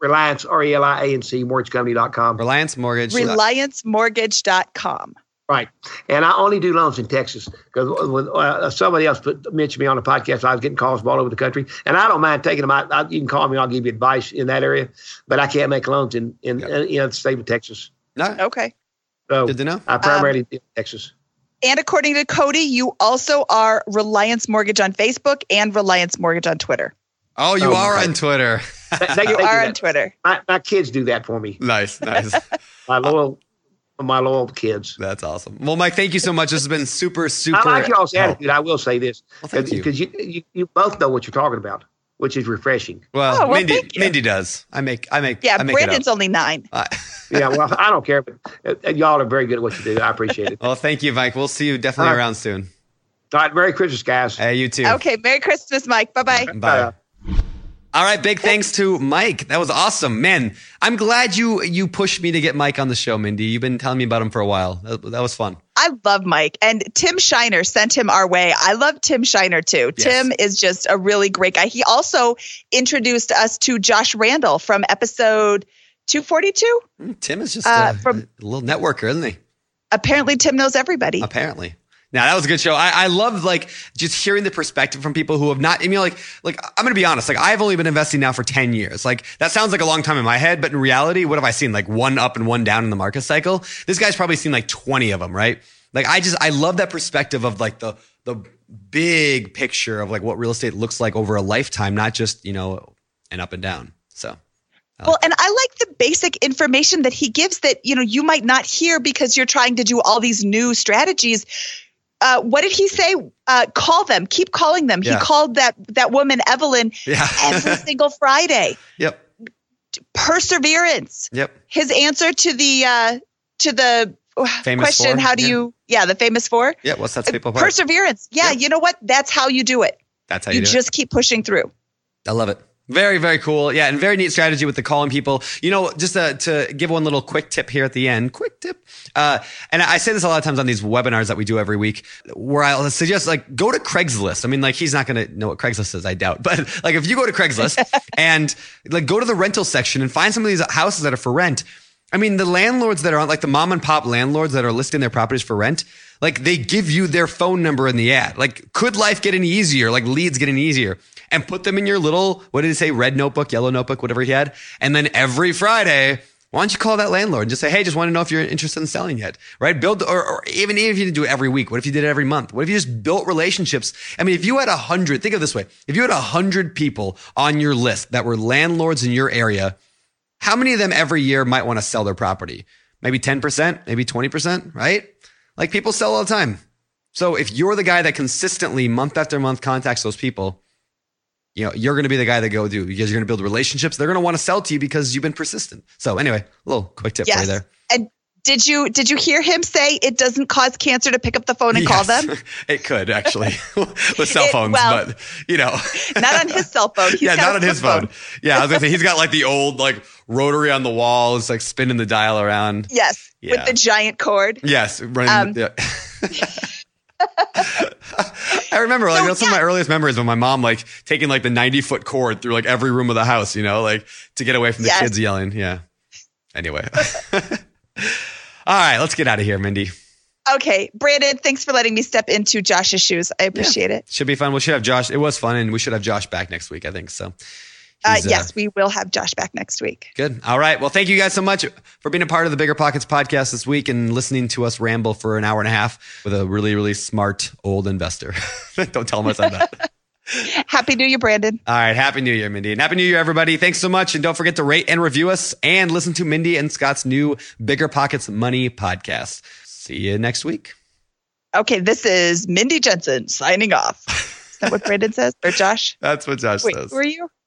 Reliance, R E L I A N C, mortgagecompany.com. Reliance Mortgage. RelianceMortgage.com. Right, and I only do loans in Texas because when uh, somebody else put, mentioned me on the podcast, I was getting calls from all over the country, and I don't mind taking them out. I, you can call me, I'll give you advice in that area, but I can't make loans in in, Yep. in, you know, the state of Texas. No, Okay. So good to know. I primarily deal in Texas. And according to Cody, you also are Reliance Mortgage on Facebook and Reliance Mortgage on Twitter. Oh, you Oh, are on Twitter. They, they, You they are on. Twitter. My, my kids do that for me. nice, nice. My loyal, my loyal kids. That's awesome. Well, Mike, thank you so much. This has been super, super. I like y'all's Oh, attitude. I will say this Well, you. because you, you you both know what you're talking about, which is refreshing. Well, Oh, well, Mindy. Mindy does. I make, I make, Yeah, I make Brandon's it up. only nine. Uh, Yeah, well, I don't care, but uh, y'all are very good at what you do. I appreciate it. well, thank you, Mike. We'll see you definitely All right. around soon. All right, Merry Christmas, guys. Hey, you too. Okay. Merry Christmas, Mike. Bye bye. Bye. All right, big thanks to Mike. That was awesome, man. I'm glad you you pushed me to get Mike on the show, Mindy. You've been telling me about him for a while. That, that was fun. I love Mike. And Tim Shiner sent him our way. I love Tim Shiner too. Yes. Tim is just a really great guy. He also introduced us to Josh Randall from episode 242. Mm, Tim is just Uh, a, from- a little networker, isn't he? Apparently, Tim knows everybody. Apparently. Now that was a good show. I, I love like just hearing the perspective from people who have not. I mean, like, like I'm gonna be honest. Like, I've only been investing now for ten years. Like, that sounds like a long time in my head, but in reality, what have I seen? Like one up and one down in the market cycle. This guy's probably seen like twenty of them, right? Like, I just I love that perspective of like the the big picture of like what real estate looks like over a lifetime, not just you know an up and down. So Well, and I like the basic information that he gives that you know you might not hear because you're trying to do all these new strategies. Uh, what did he say? Uh, call them. Keep calling them. Yeah. He called that that woman Evelyn yeah. every single Friday. yep. Perseverance. Yep. His answer to the uh, to the Famous question: four? How do Yeah. you? Yeah, the famous four. Yeah. What's that part? Perseverance. Yeah, Yep. you know what? That's how you do it. That's how You, you, do it. just keep pushing through. I love it. Very, very cool. Yeah, and very neat strategy with the calling people. You know, just to, to give one little quick tip here at the end. Quick tip. Uh, and I say this a lot of times on these webinars that we do every week, where I'll suggest like go to Craigslist. I mean, like he's not going to know what Craigslist is, I doubt. But like if you go to Craigslist and like go to the rental section and find some of these houses that are for rent. I mean, the landlords that are on, like the mom and pop landlords that are listing their properties for rent, like they give you their phone number in the ad. Like, could life get any easier? Like, leads get any easier? And put them in your little, what did he say, red notebook, yellow notebook, whatever he had. And then every Friday, why don't you call that landlord and just say, hey, just want to know if you're interested in selling yet, right? Build, or, or even, even if you didn't do it every week, what if you did it every month? What if you just built relationships? I mean, if you had a hundred, think of this way, if you had a hundred people on your list that were landlords in your area, how many of them every year might want to sell their property? Maybe 10%, maybe 20%, right? Like people sell all the time. So if you're the guy that consistently month after month contacts those people, you know, you're going to be the guy that go do because you're going to build relationships. They're going to want to sell to you because you've been persistent. So anyway, a little quick tip for you there. And did you did you hear him say it doesn't cause cancer to pick up the phone and call them? it could actually with cell It- phones, well- but you know, Not on his cell phone. He's yeah, not on his flip phone. Yeah, I was gonna say he's got like the old like rotary on the wall. It's like spinning the dial around. Yes, Yeah. with the giant cord. Yes, running. Um, yeah. I remember like So, that's one of my earliest memories when my mom like taking like the 90 foot cord through like every room of the house, you know, like to get away from the Yes. kids yelling. Yeah. Anyway. All right, let's get out of here, Mindy. Okay, Brandon, thanks for letting me step into Josh's shoes. I appreciate it. Should be fun. We should have Josh. It was fun, and we should have Josh back next week, I think. So, Uh, uh, yes, we will have Josh back next week. Good. All right. Well, thank you guys so much for being a part of the Bigger Pockets podcast this week and listening to us ramble for an hour and a half with a really, really smart old investor. Don't tell him I said that. Happy New Year, Brandon. All right. Happy New Year, Mindy. And Happy New Year, everybody. Thanks so much. And don't forget to rate and review us and listen to Mindy and Scott's new Bigger Pockets Money podcast. See you next week. Okay, this is Mindy Jensen signing off. Is that what Brandon says? Or Josh? That's what Josh Wait, says. who are you?